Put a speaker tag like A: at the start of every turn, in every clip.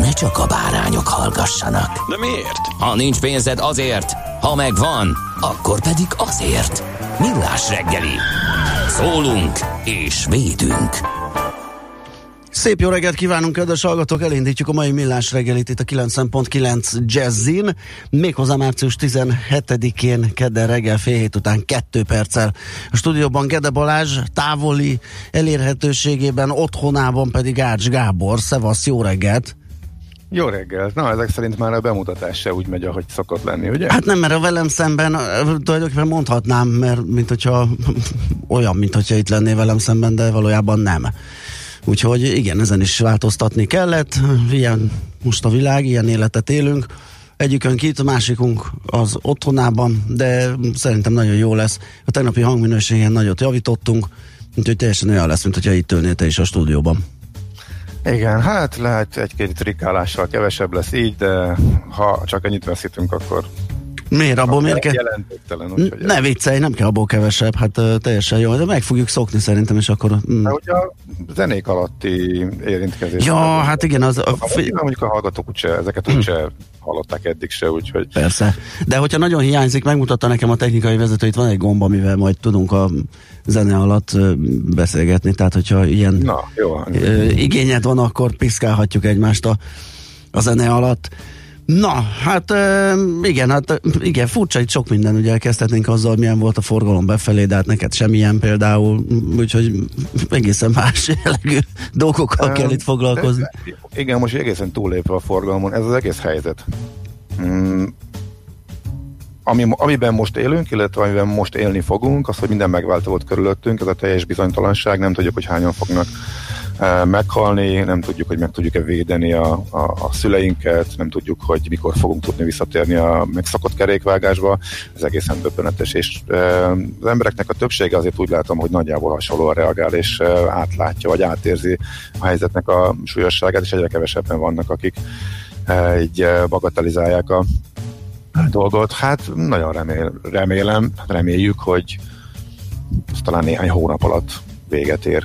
A: ne csak a bárányok hallgassanak.
B: De miért?
A: Ha nincs pénzed azért, ha megvan, akkor pedig azért. Millás reggeli. Szólunk és védünk.
C: Szép jó reggelt kívánunk, kedves hallgatók! Elindítjuk a mai millás reggelit itt a 90.9 Jazzin. Méghozzá március 17-én kedden reggel fél hét után kettő perccel. A stúdióban Gede Balázs távoli elérhetőségében, otthonában pedig Ács Gábor. Szevasz, jó reggelt!
D: Jó reggelt! Na, ezek szerint már a bemutatás se úgy megy, ahogy szokott lenni, ugye?
C: Hát nem, mert a velem szemben tulajdonképpen mondhatnám, mert mint hogyha olyan, mint hogyha itt lennél velem szemben, de valójában nem. Úgyhogy igen, ezen is változtatni kellett. Ilyen most a világ, ilyen életet élünk. Egyikön kit, a másikunk az otthonában, de szerintem nagyon jó lesz. A tegnapi hangminőségen nagyot javítottunk, úgyhogy teljesen olyan lesz, mint hogyha itt ülnél te is a stúdióban.
D: Igen, hát lehet egy-két trikálással kevesebb lesz így, de ha csak ennyit veszítünk, akkor
C: Miért abból miért kell?
D: Jelentéktelen.
C: Ne viccelj, nem kell abból kevesebb, hát uh, teljesen jó, de meg fogjuk szokni szerintem, és akkor...
D: Mm. De ugye a zenék alatti érintkezés.
C: Ja, hát igen, az... A,
D: fi... mondjuk a hallgatók úgyse, ezeket úgyse mm. hallották eddig se, úgyhogy...
C: Persze, de hogyha nagyon hiányzik, megmutatta nekem a technikai vezető, itt van egy gomba, amivel majd tudunk a zene alatt beszélgetni, tehát hogyha ilyen
D: Na, jó.
C: igényed van, akkor piszkálhatjuk egymást a, a zene alatt. Na, hát igen, hát igen, furcsa, itt sok minden, ugye elkezdhetnénk azzal, milyen volt a forgalom befelé, de hát neked semmilyen például, úgyhogy egészen más jellegű dolgokkal um, kell itt foglalkozni.
D: De, igen, most egészen túllépve a forgalmon, ez az egész helyzet. Mm, ami, amiben most élünk, illetve amiben most élni fogunk, az, hogy minden megváltozott körülöttünk, ez a teljes bizonytalanság, nem tudjuk, hogy hányan fognak meghalni, nem tudjuk, hogy meg tudjuk-e védeni a, a, a szüleinket, nem tudjuk, hogy mikor fogunk tudni visszatérni a megszakott kerékvágásba, ez egészen döbbenetes, és az embereknek a többsége azért úgy látom, hogy nagyjából hasonlóan reagál, és átlátja, vagy átérzi a helyzetnek a súlyosságát, és egyre kevesebben vannak, akik így bagatelizálják a dolgot. Hát nagyon remél, remélem, reméljük, hogy talán néhány hónap alatt véget ér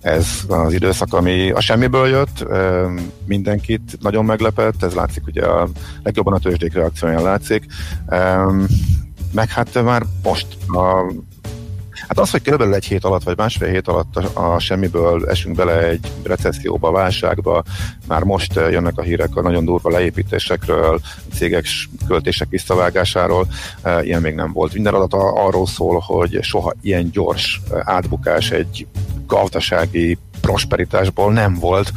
D: ez az időszak, ami a semmiből jött, mindenkit nagyon meglepett, ez látszik ugye a legjobban a tőzsdék reakcióján látszik, meg hát már most a Hát az, hogy körülbelül egy hét alatt, vagy másfél hét alatt a, a semmiből esünk bele egy recesszióba, válságba, már most jönnek a hírek a nagyon durva leépítésekről, cégek költések visszavágásáról, ilyen még nem volt. Minden adat arról szól, hogy soha ilyen gyors átbukás egy gazdasági prosperitásból nem volt.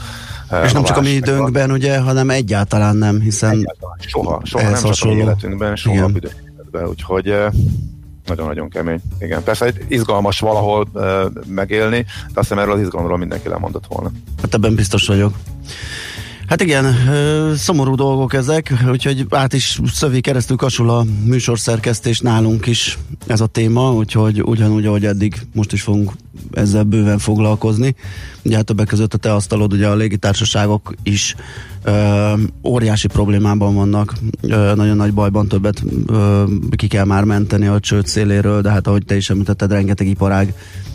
C: És nem csak a mi időnkben, ugye, hanem egyáltalán nem, hiszen
D: egyáltalán. soha, soha nem csak a életünkben, soha Igen. a életben, úgyhogy nagyon-nagyon kemény. Igen, persze egy izgalmas valahol uh, megélni, de azt hiszem erről az izgalomról mindenki lemondott volna.
C: Hát ebben biztos vagyok. Hát igen, szomorú dolgok ezek, úgyhogy át is szövi keresztül kasul a műsorszerkesztés nálunk is ez a téma, úgyhogy ugyanúgy, ahogy eddig most is fogunk ezzel bőven foglalkozni. Ugye hát többek között a te asztalod, ugye a légitársaságok is ö, óriási problémában vannak, ö, nagyon nagy bajban többet ö, ki kell már menteni a csőd széléről, de hát ahogy te is említetted, rengeteg iparág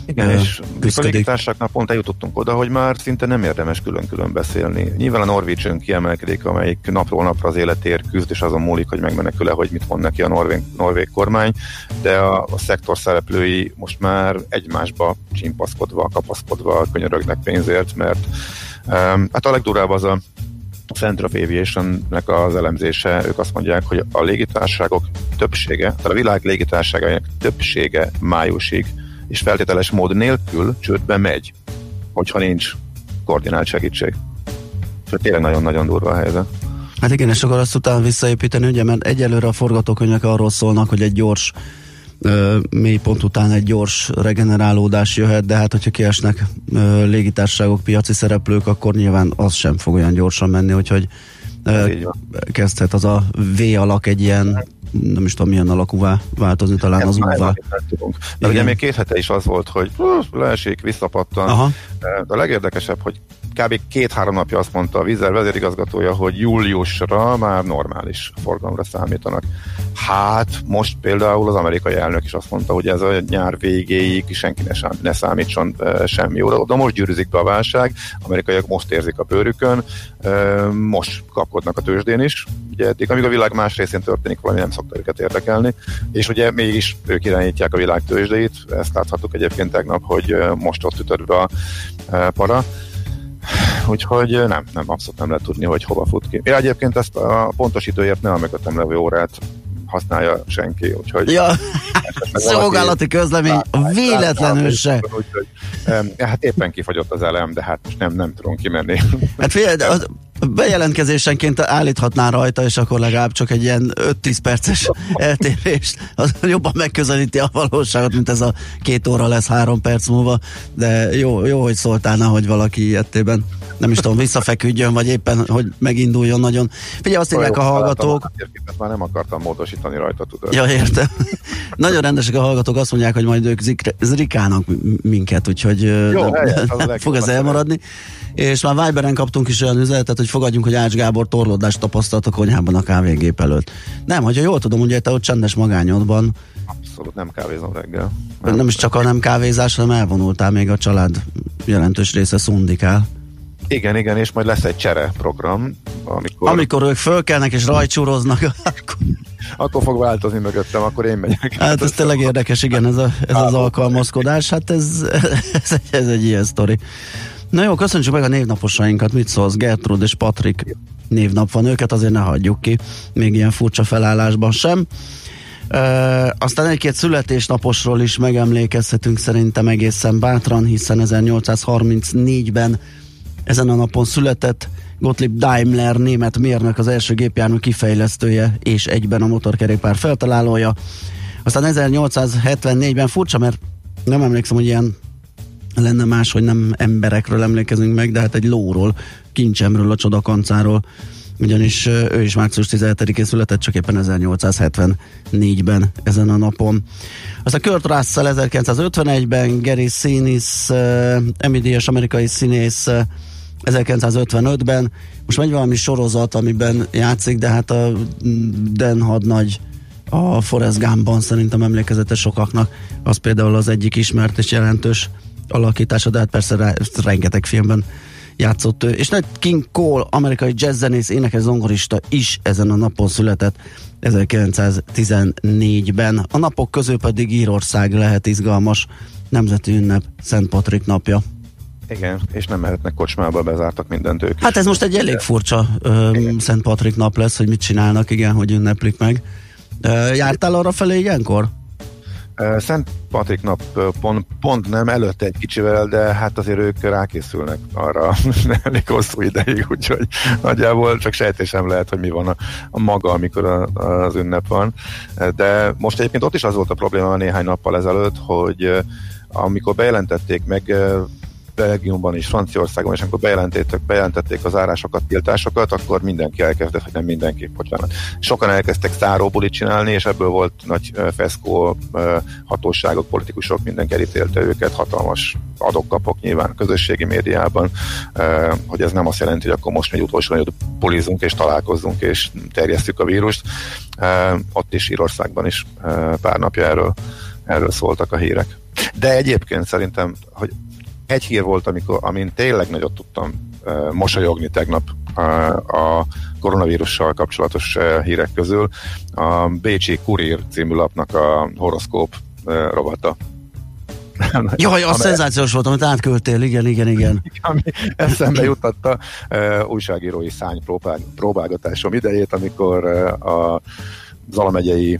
D: igen, és légitársaságnál pont eljutottunk oda, hogy már szinte nem érdemes külön-külön beszélni. Nyilván a Norwegian kiemelkedik, amelyik napról napra az életért küzd, és azon múlik, hogy megmenekül-e, hogy mit mond neki a norvég, norvég kormány, de a, a szektor szereplői most már egymásba csimpaszkodva, kapaszkodva könyörögnek pénzért, mert um, hát a legdurább az a Center of Aviation-nek az elemzése, ők azt mondják, hogy a légitársaságok többsége, tehát a világ légitársaságainak többsége májusig és feltételes mód nélkül csődbe megy, hogyha nincs koordinált segítség. Tehát tényleg nagyon-nagyon durva a helyzet.
C: Hát igen, és akkor azt utána visszaépíteni, ugye, mert egyelőre a forgatókönyvek arról szólnak, hogy egy gyors mélypont után egy gyors regenerálódás jöhet, de hát hogyha kiesnek ö, légitársaságok, piaci szereplők, akkor nyilván az sem fog olyan gyorsan menni, úgyhogy ö, kezdhet az a V alak egy ilyen nem is tudom milyen alakúvá változni, talán az úvá.
D: De ugye még két hete is az volt, hogy leesik, visszapattan. Aha. De a legérdekesebb, hogy kb. két-három napja azt mondta a vízzel vezérigazgatója, hogy júliusra már normális forgalomra számítanak. Hát most például az amerikai elnök is azt mondta, hogy ez a nyár végéig senki ne, sem, ne számítson e, semmi jóra. De most gyűrűzik be a válság, amerikaiak most érzik a bőrükön, e, most kapkodnak a tőzsdén is. Ugye eddig, amíg a világ más részén történik valami, nem szokta őket érdekelni. És ugye mégis ők irányítják a világ tőzsdeit, ezt láthattuk egyébként tegnap, hogy most ott ütött be a para. Úgyhogy nem, nem, abszolút nem lehet tudni, hogy hova fut ki. Ja, egyébként ezt a pontos időért nem a mögöttem levő órát használja senki, úgyhogy...
C: Ja, szolgálati közlemény, véletlenül se.
D: Úgyhogy, hát éppen kifagyott az elem, de hát most nem, nem tudom kimenni.
C: Hát figyelj, de az bejelentkezésenként állíthatná rajta, és akkor legalább csak egy ilyen 5-10 perces eltérést, az jobban megközelíti a valóságot, mint ez a két óra lesz három perc múlva, de jó, jó hogy szóltál, hogy valaki ilyettében nem is tudom, visszafeküdjön, vagy éppen, hogy meginduljon nagyon. Figyelj, azt írják a hallgatók.
D: Már nem akartam módosítani rajta, tudod.
C: Ja, értem. nagyon rendesek a hallgatók, azt mondják, hogy majd ők zrikálnak minket, úgyhogy Jó, nem, helyes, fog ez elmaradni. És már Viberen kaptunk is olyan üzenetet, hogy fogadjunk, hogy Ács Gábor torlódást tapasztalt a konyhában a kávégép előtt. Nem, hogyha jól tudom, ugye te ott csendes magányodban
D: Abszolút nem kávézom reggel.
C: Nem, nem is csak a nem kávézás, hanem elvonultál még a család jelentős része szundikál.
D: Igen, igen, és majd lesz egy csere program, amikor...
C: Amikor ők fölkelnek és rajcsúroznak, akkor...
D: akkor fog változni mögöttem, akkor én megyek.
C: Hát ez tényleg érdekes, igen, ez, a, ez az alkalmazkodás, hát ez, ez, ez egy ilyen sztori. Na jó, köszönjük meg a névnaposainkat, mit szólsz? Gertrud és Patrik névnap van, őket azért ne hagyjuk ki, még ilyen furcsa felállásban sem. Uh, aztán egy-két születésnaposról is megemlékezhetünk szerintem egészen bátran, hiszen 1834-ben ezen a napon született Gottlieb Daimler német mérnök az első gépjármű kifejlesztője és egyben a motorkerékpár feltalálója. Aztán 1874-ben furcsa, mert nem emlékszem, hogy ilyen lenne más, hogy nem emberekről emlékezünk meg, de hát egy lóról, kincsemről, a csodakancáról, ugyanis ő is március 17-én született, csak éppen 1874-ben ezen a napon. a Kurt Russell 1951-ben, Gary Sinise, uh, emidias amerikai színész uh, 1955-ben. Most megy valami sorozat, amiben játszik, de hát a Den hadnagy a Forrest Gumpban szerintem emlékezete sokaknak. Az például az egyik ismert és jelentős alakítása, de hát persze rengeteg filmben játszott ő. És Nat King Cole, amerikai jazzzenész, énekes zongorista is ezen a napon született 1914-ben. A napok közül pedig Írország lehet izgalmas nemzeti ünnep Szent Patrik napja.
D: Igen, és nem mehetnek kocsmába, bezártak mindent ők.
C: Hát ez most egy elég furcsa ö, Szent Patrik nap lesz, hogy mit csinálnak, igen, hogy ünneplik meg. Ö, jártál arra felé ilyenkor?
D: Szent Patrik nap pont, pont nem, előtte egy kicsivel, de hát azért ők rákészülnek arra elég hosszú ideig, úgyhogy nagyjából csak sejtésem lehet, hogy mi van a, a maga, amikor a, az ünnep van. De most egyébként ott is az volt a probléma néhány nappal ezelőtt, hogy amikor bejelentették meg Belgiumban és Franciaországban, és amikor bejelentették, bejelentették az árásokat, tiltásokat, akkor mindenki elkezdett, hogy nem mindenki, bocsánat. Sokan elkezdtek száróbulit csinálni, és ebből volt nagy feszkó, hatóságok, politikusok, mindenki elítélte őket, hatalmas adok-kapok nyilván közösségi médiában, hogy ez nem azt jelenti, hogy akkor most még utolsó nagyot bulizunk és találkozzunk és terjesztjük a vírust. Ott is Írországban is pár napja erről, erről szóltak a hírek. De egyébként szerintem, hogy egy hír volt, amikor, amin tényleg nagyot tudtam uh, mosolyogni tegnap uh, a koronavírussal kapcsolatos uh, hírek közül. A Bécsi Kurír című lapnak a horoszkóp uh, rovata.
C: Jaj, az szenzációs volt, amit átküldtél, igen, igen, igen.
D: Ami eszembe jutatta uh, újságírói szány próbálgatásom idejét, amikor uh, a Zala megyei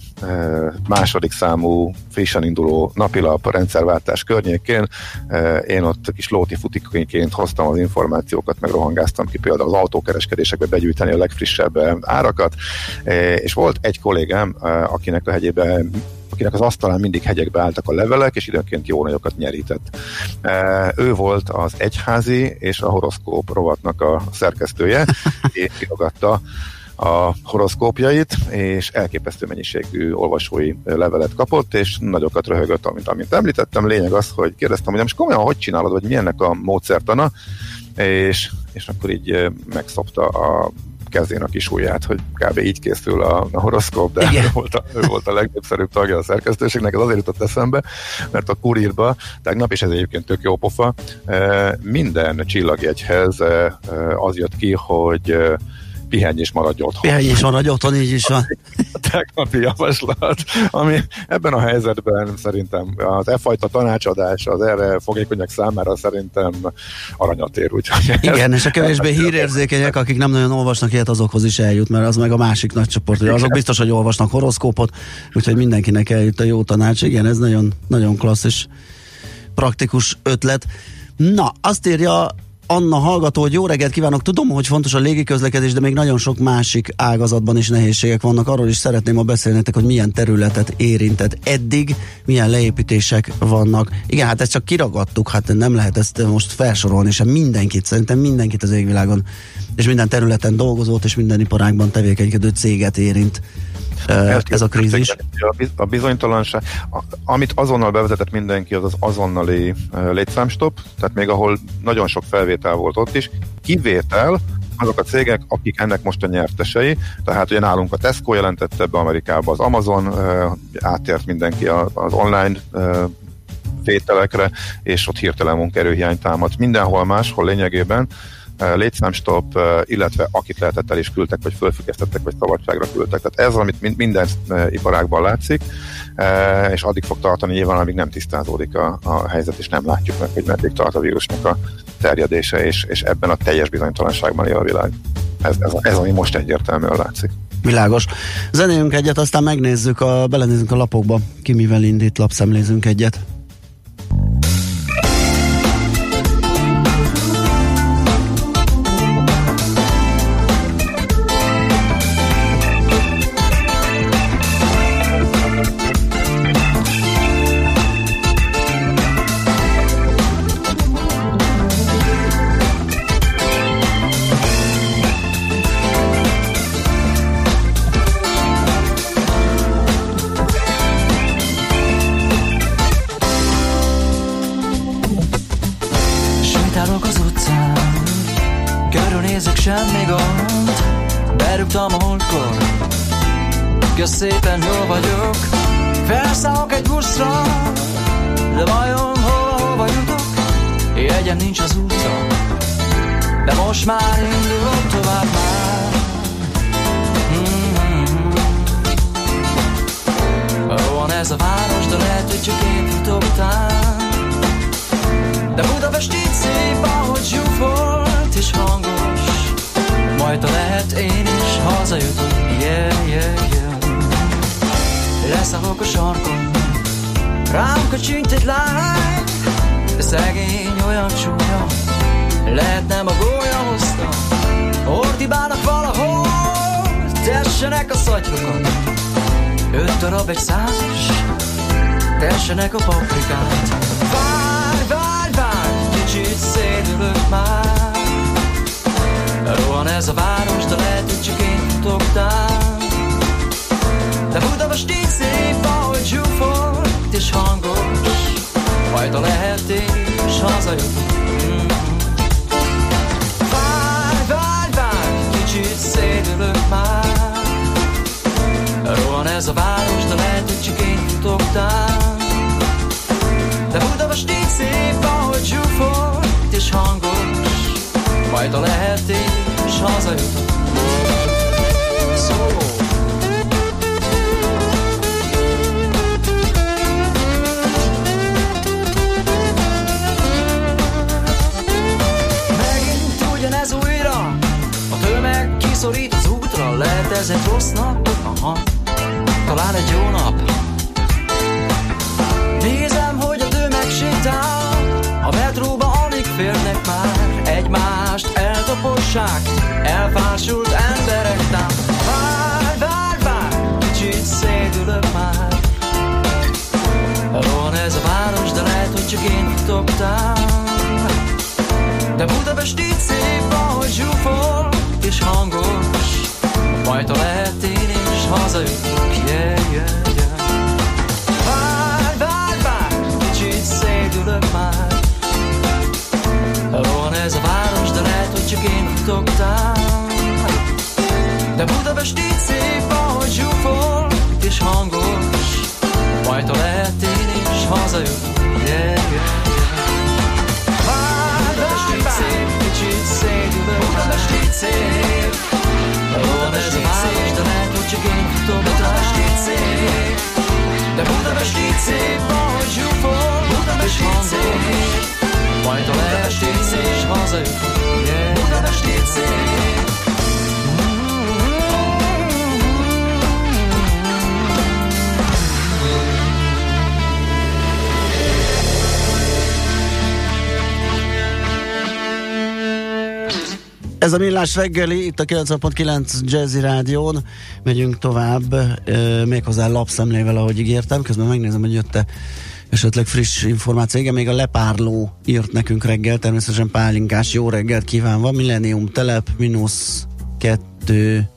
D: második számú frissen induló napilap rendszerváltás környékén. Én ott kis lóti futiként hoztam az információkat, meg rohangáztam ki például az autókereskedésekbe begyűjteni a legfrissebb árakat, és volt egy kollégám, akinek a hegyében akinek az asztalán mindig hegyekbe álltak a levelek, és időnként jó nagyokat nyerített. Ő volt az egyházi és a horoszkóp rovatnak a szerkesztője, és kirogatta a horoszkópjait, és elképesztő mennyiségű olvasói levelet kapott, és nagyokat röhögött, amit, amit említettem. Lényeg az, hogy kérdeztem, hogy most komolyan hogy csinálod, vagy milyennek a módszertana, és, és akkor így megszopta a kezén a kis ujját, hogy kb. így készül a, a horoszkóp, de ő volt, a, ő volt a legnépszerűbb tagja a szerkesztőségnek, ez azért jutott eszembe, mert a kurírba tegnap, és ez egyébként tök jó pofa, minden csillagjegyhez az jött ki, hogy pihenj és maradj otthon.
C: Pihenj és maradj otthon, így is van.
D: Tegnapi javaslat, ami ebben a helyzetben szerintem az e fajta tanácsadás az erre fogékonyak számára szerintem aranyat ér. Úgyhogy
C: Igen, és a kevésbé hírérzékenyek, akik nem nagyon olvasnak ilyet, azokhoz is eljut, mert az meg a másik nagy csoport. Ugye azok biztos, hogy olvasnak horoszkópot, úgyhogy mindenkinek eljut a jó tanács. Igen, ez nagyon, nagyon klasszis, praktikus ötlet. Na, azt írja Anna hallgató, hogy jó reggelt kívánok. Tudom, hogy fontos a légiközlekedés, de még nagyon sok másik ágazatban is nehézségek vannak. Arról is szeretném ma beszélnetek, hogy milyen területet érintett eddig, milyen leépítések vannak. Igen, hát ezt csak kiragadtuk, hát nem lehet ezt most felsorolni, sem mindenkit, szerintem mindenkit az égvilágon, és minden területen dolgozót, és minden iparágban tevékenykedő céget érint ez a krízis?
D: A bizonytalanság, amit azonnal bevezetett mindenki, az az azonnali létszámstop, tehát még ahol nagyon sok felvétel volt ott is, kivétel azok a cégek, akik ennek most a nyertesei, tehát ugye nálunk a Tesco jelentette be Amerikába, az Amazon átért mindenki az online vételekre, és ott hirtelen munkerőhiány támadt. Mindenhol máshol lényegében létszámstop, illetve akit lehetett el is küldtek, vagy fölfüggesztettek, vagy szabadságra küldtek. Tehát ez, amit minden iparágban látszik, és addig fog tartani nyilván, amíg nem tisztázódik a, a helyzet, és nem látjuk meg, hogy meddig tart a vírusnak a terjedése, és, és ebben a teljes bizonytalanságban él a világ. Ez, ez, ez ami most egyértelműen látszik.
C: Világos. Zenéljünk egyet, aztán megnézzük, a, belenézzünk a lapokba, ki mivel indít, lapszemlézünk egyet.
E: Most már indulok tovább már. Mm-hmm. Van ez a város, de lehet, hogy csak én futok után. De Budapest így szép, ahogy zsúfolt és hangos. Majd lehet én is hazajutok. Yeah, yeah, yeah. Leszállok a sarkon Rám kacsint egy lány. De szegény olyan csúnya Lehet nem a gólya hozta Ordibálnak valahol Tessenek a szatyrokat. Öt darab egy százas Tessenek a paprikát. Várj, várj, várj Kicsit szédülök már. Rohan ez a város, de lehet, hogy csak én futoktál de Budapest így szép, ahogy zsúfolt és hangos Majd a lehetés hazajut mm. Szédülök már. Rohan ez a város, de lehet, hogy csak én futoktál De Budapest így szép, ahogy zsúfolt és hangos. Majd a lehetés hazajut Szól ez egy rossz nap? Aha, talán egy jó nap. Nézem, hogy a dő megsétál, a metróba alig férnek már, egymást eltapossák, elfásult emberek tám. Várj, várj, várj, kicsit szédülök már. Rohan ez a város, de lehet, hogy csak én futottam. De Budapest így szép, ahogy zsúfol yeah, yeah Várj, várj, várj, kicsit szédülök már. Rohan ez a város, de lehet, hogy csak én futottam De Budapest így szép, ahogy zsúfol és hangos Majd lehet én is yeah szép, kicsit szédülök Budapest így szép. Budapest így szép, de lehet, hogy csak én futom Budapest így szép. De Budapest így szép, ahogy zsúfol. Budapest így szép. Majd a Budapest így szép, és hazajutok Budapest így szép
C: Ez a Millás reggeli, itt a 90.9 Jazzy Rádión. Megyünk tovább, e, méghozzá lapszemlével, ahogy ígértem. Közben megnézem, hogy jött-e esetleg friss információ. Igen, még a lepárló írt nekünk reggel, természetesen pálinkás, jó reggelt kívánva. Millennium telep, mínusz kettő,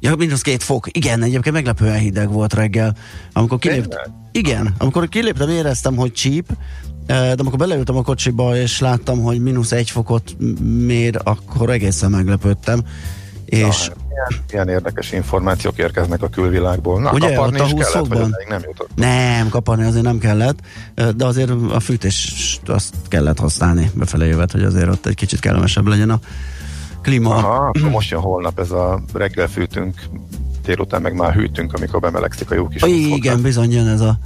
C: Ja, mínusz két fok. Igen, egyébként meglepően hideg volt reggel. Amikor kiléptem, igen, amikor kiléptem, éreztem, hogy csíp, de amikor beleültem a kocsiba, és láttam, hogy mínusz egy fokot mér, akkor egészen meglepődtem. És
D: Na, ilyen, ilyen érdekes információk érkeznek a külvilágból. Na,
C: Ugye,
D: kaparni
C: ott a
D: is
C: 20
D: kellett, vagy nem jutott.
C: nem, kaparni azért nem kellett, de azért a fűtés azt kellett használni befele jövet, hogy azért ott egy kicsit kellemesebb legyen a klíma.
D: Aha, akkor most jön holnap ez a reggel fűtünk, délután meg már hűtünk, amikor bemelegszik a jó kis
C: Ó,
D: 20 fokra.
C: igen, bizony jön ez a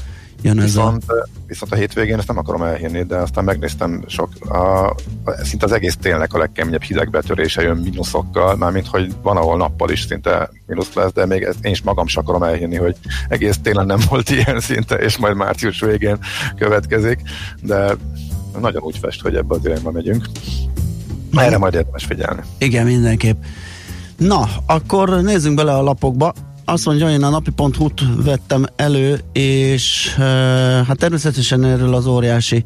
C: jön ez a...
D: Viszont, viszont a hétvégén ezt nem akarom elhinni, de aztán megnéztem sok, a, szinte az egész télnek a legkeményebb hidegbetörése jön mínuszokkal, mármint hogy van, ahol nappal is szinte mínusz lesz, de még ezt én is magam sem akarom elhinni, hogy egész télen nem volt ilyen szinte, és majd március végén következik, de nagyon úgy fest, hogy ebbe az irányba megyünk. Erre majd érdemes figyelni.
C: Igen, mindenképp. Na, akkor nézzünk bele a lapokba. Azt mondja, én a napi.hu-t vettem elő, és hát természetesen erről az óriási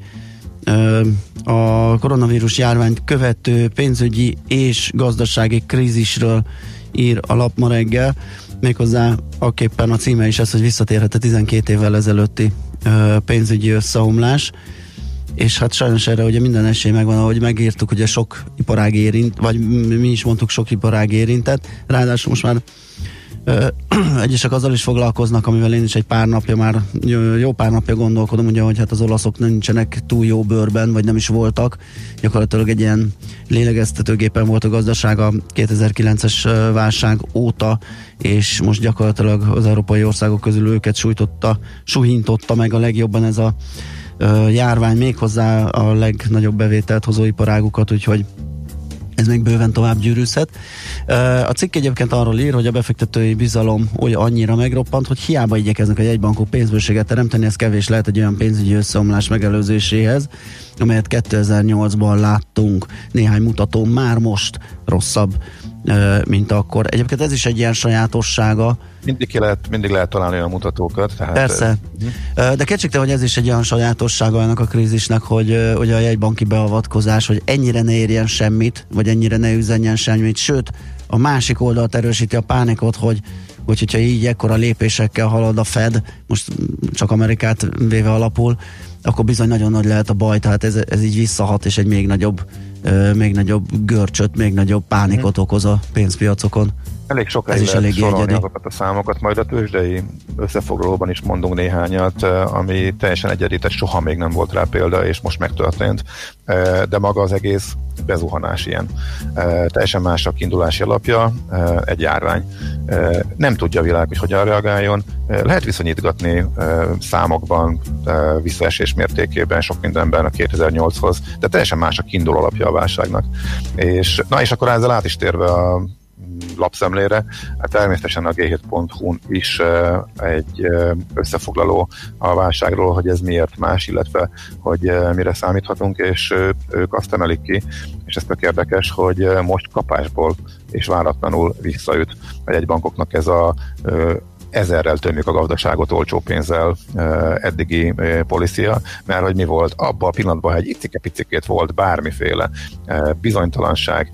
C: a koronavírus járványt követő pénzügyi és gazdasági krízisről ír a lap ma reggel. Méghozzá aképpen a címe is ez, hogy visszatérhet a 12 évvel ezelőtti pénzügyi összeomlás és hát sajnos erre ugye minden esély megvan, ahogy megírtuk, ugye sok iparág érint, vagy mi is mondtuk, sok iparág érintett, ráadásul most már egyesek azzal is foglalkoznak, amivel én is egy pár napja már, jó, pár napja gondolkodom, ugye, hogy hát az olaszok nincsenek túl jó bőrben, vagy nem is voltak. Gyakorlatilag egy ilyen lélegeztetőgépen volt a gazdaság a 2009-es ö, válság óta, és most gyakorlatilag az európai országok közül őket sújtotta, suhintotta meg a legjobban ez a járvány méghozzá a legnagyobb bevételt hozó iparágukat, úgyhogy ez még bőven tovább gyűrűzhet. A cikk egyébként arról ír, hogy a befektetői bizalom olyan annyira megroppant, hogy hiába igyekeznek a jegybankok pénzbőséget teremteni, ez kevés lehet egy olyan pénzügyi összeomlás megelőzéséhez, amelyet 2008-ban láttunk. Néhány mutató már most rosszabb, mint akkor. Egyébként ez is egy ilyen sajátossága,
D: Mindig, ki lehet, mindig lehet találni olyan mutatókat. Tehát
C: Persze. Ö, De kétségtelen, hogy ez is egy olyan sajátossága ennek a krízisnek, hogy ugye a jegybanki beavatkozás, hogy ennyire ne érjen semmit, vagy ennyire ne üzenjen semmit, sőt, a másik oldalt erősíti a pánikot, hogy, hogy hogyha így ekkora lépésekkel halad a Fed, most csak Amerikát véve alapul, akkor bizony nagyon nagy lehet a baj, tehát ez, ez így visszahat, és egy még nagyobb, még nagyobb görcsöt, még nagyobb pánikot okoz a pénzpiacokon.
D: Elég sok
C: Ez is elég
D: sorolni
C: egyedi.
D: azokat a számokat, majd a tőzsdei összefoglalóban is mondunk néhányat, ami teljesen egyedi, tehát soha még nem volt rá példa, és most megtörtént, de maga az egész bezuhanás ilyen. Teljesen más a kiindulási alapja, egy járvány. Nem tudja a világ, hogy hogyan reagáljon. Eh, Lehet viszonyítgatni számokban, visszaesés mértékében, sok mindenben a 2008-hoz, de teljesen más a kiinduló alapja a válságnak. És, na és akkor ezzel át is térve a lapszemlére. Hát természetesen a g7.hu-n is egy összefoglaló a válságról, hogy ez miért más, illetve hogy mire számíthatunk, és ők azt emelik ki, és ez tök érdekes, hogy most kapásból és váratlanul visszaüt a jegybankoknak ez a ezerrel tömjük a gazdaságot olcsó pénzzel eddigi policia, mert hogy mi volt? Abban a pillanatban, hogy egy icike-picikét volt bármiféle bizonytalanság,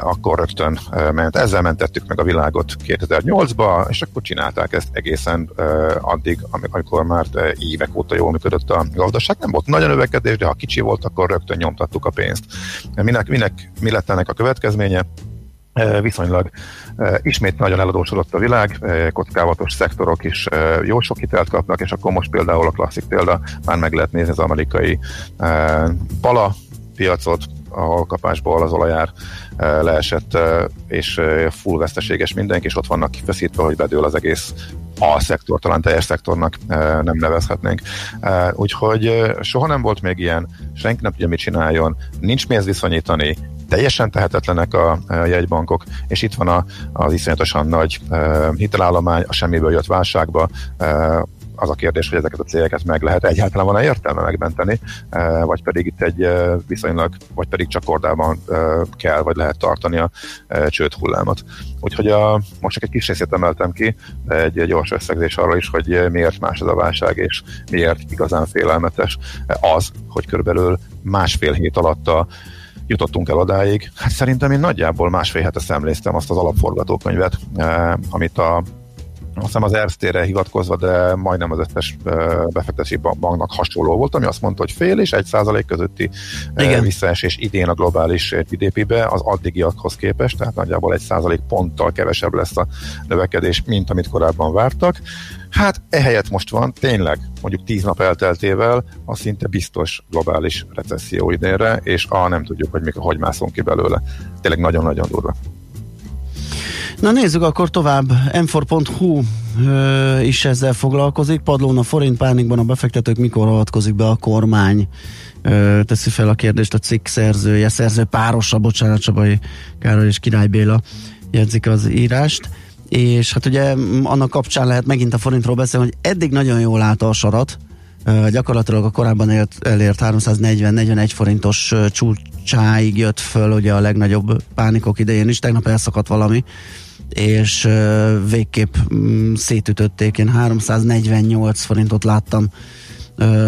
D: akkor rögtön ment. Ezzel mentettük meg a világot 2008-ba, és akkor csinálták ezt egészen addig, amikor már évek óta jól működött a gazdaság. Nem volt nagy a növekedés, de ha kicsi volt, akkor rögtön nyomtattuk a pénzt. Minek, minek mi lett ennek a következménye? viszonylag ismét nagyon eladósodott a világ, kockávatos szektorok is jó sok hitelt kapnak, és akkor most például a klasszik példa, már meg lehet nézni az amerikai pala piacot, ahol kapásból az olajár leesett, és full veszteséges mindenki, és ott vannak kifeszítve, hogy bedől az egész a szektor, talán teljes szektornak nem nevezhetnénk. Úgyhogy soha nem volt még ilyen, senki nem tudja, mit csináljon, nincs mihez viszonyítani, teljesen tehetetlenek a, a jegybankok, és itt van a, az iszonyatosan nagy hitelállomány, a semmiből jött válságba, az a kérdés, hogy ezeket a cégeket meg lehet egyáltalán van-e értelme megmenteni, vagy pedig itt egy viszonylag, vagy pedig csak kordában kell, vagy lehet tartani a csőd hullámot. Úgyhogy a, most csak egy kis részét emeltem ki, de egy gyors összegzés arra is, hogy miért más ez a válság, és miért igazán félelmetes az, hogy körülbelül másfél hét alatt a jutottunk el odáig. Hát szerintem én nagyjából másfél hete szemléztem azt az alapforgatókönyvet, eh, amit a azt hiszem az Erztére hivatkozva, de majdnem az összes befektetési banknak hasonló volt, ami azt mondta, hogy fél és egy százalék közötti Igen. visszaesés idén a globális GDP-be az addigiakhoz képest, tehát nagyjából egy százalék ponttal kevesebb lesz a növekedés, mint amit korábban vártak. Hát ehelyett most van tényleg mondjuk tíz nap elteltével a szinte biztos globális recesszió idénre, és a nem tudjuk, hogy mikor, hogy mászunk ki belőle. Tényleg nagyon-nagyon durva.
C: Na nézzük akkor tovább. m4.hu is ezzel foglalkozik. Padlón a forint pánikban a befektetők mikor avatkozik be a kormány? Ö, teszi fel a kérdést a cikk szerzője, szerző párosa, bocsánat, Csabai Károly és Király Béla jegyzik az írást. És hát ugye annak kapcsán lehet megint a forintról beszélni, hogy eddig nagyon jól állta a sarat, gyakorlatilag a korábban élt, elért 340-41 forintos csúcsáig jött föl ugye a legnagyobb pánikok idején is, tegnap elszakadt valami, és végképp um, szétütötték, én 348 forintot láttam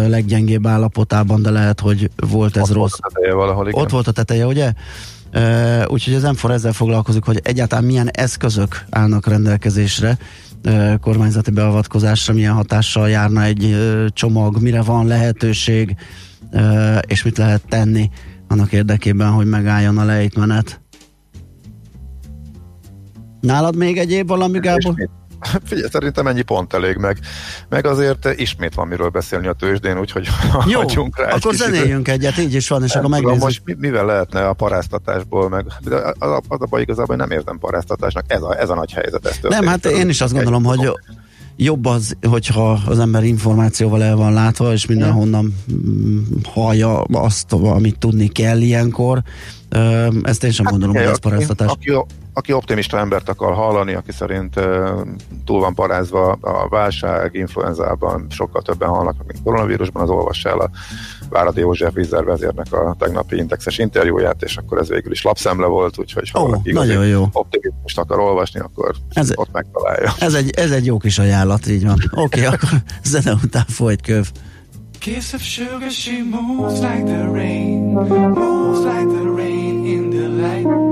C: leggyengébb állapotában, de lehet, hogy volt ez
D: Ott
C: rossz.
D: Volt a valahol, igen.
C: Ott volt a teteje, ugye? Uh, úgyhogy az m ezzel foglalkozik, hogy egyáltalán milyen eszközök állnak rendelkezésre uh, kormányzati beavatkozásra, milyen hatással járna egy uh, csomag, mire van lehetőség, és mit lehet tenni annak érdekében, hogy megálljon a lejtmenet. Nálad még egyéb valami, Gábor?
D: Figyelj, szerintem ennyi pont elég meg. Meg azért ismét van miről beszélni a tőzsdén, úgyhogy
C: Jó,
D: hagyjunk rá
C: akkor zenéljünk egyet, így is van, és akkor megnézzük.
D: Most mivel lehetne a paráztatásból, meg az a, az a baj igazából, nem érzem paráztatásnak, ez a, ez a nagy helyzet. Ezt
C: nem, hát én is azt gondolom, hogy jobb az, hogyha az ember információval el van látva, és mindenhonnan mm, hallja azt, amit tudni kell ilyenkor. Ezt én sem hát, gondolom, hogy ez paráztatás.
D: Aki, aki optimista embert akar hallani, aki szerint túl van parázva a válság, influenzában, sokkal többen halnak, mint koronavírusban, az olvassa el a Váradi József vízervezérnek a tegnapi indexes interjúját, és akkor ez végül is lapszemle volt, úgyhogy ha
C: oh, nagyon jó.
D: optimist akar olvasni, akkor ez, ott megtalálja.
C: Ez egy, ez egy jó kis ajánlat, így van. Oké, okay, akkor zene után folyt köv. Kiss of sugar, she moves like the rain, moves like the rain in the light.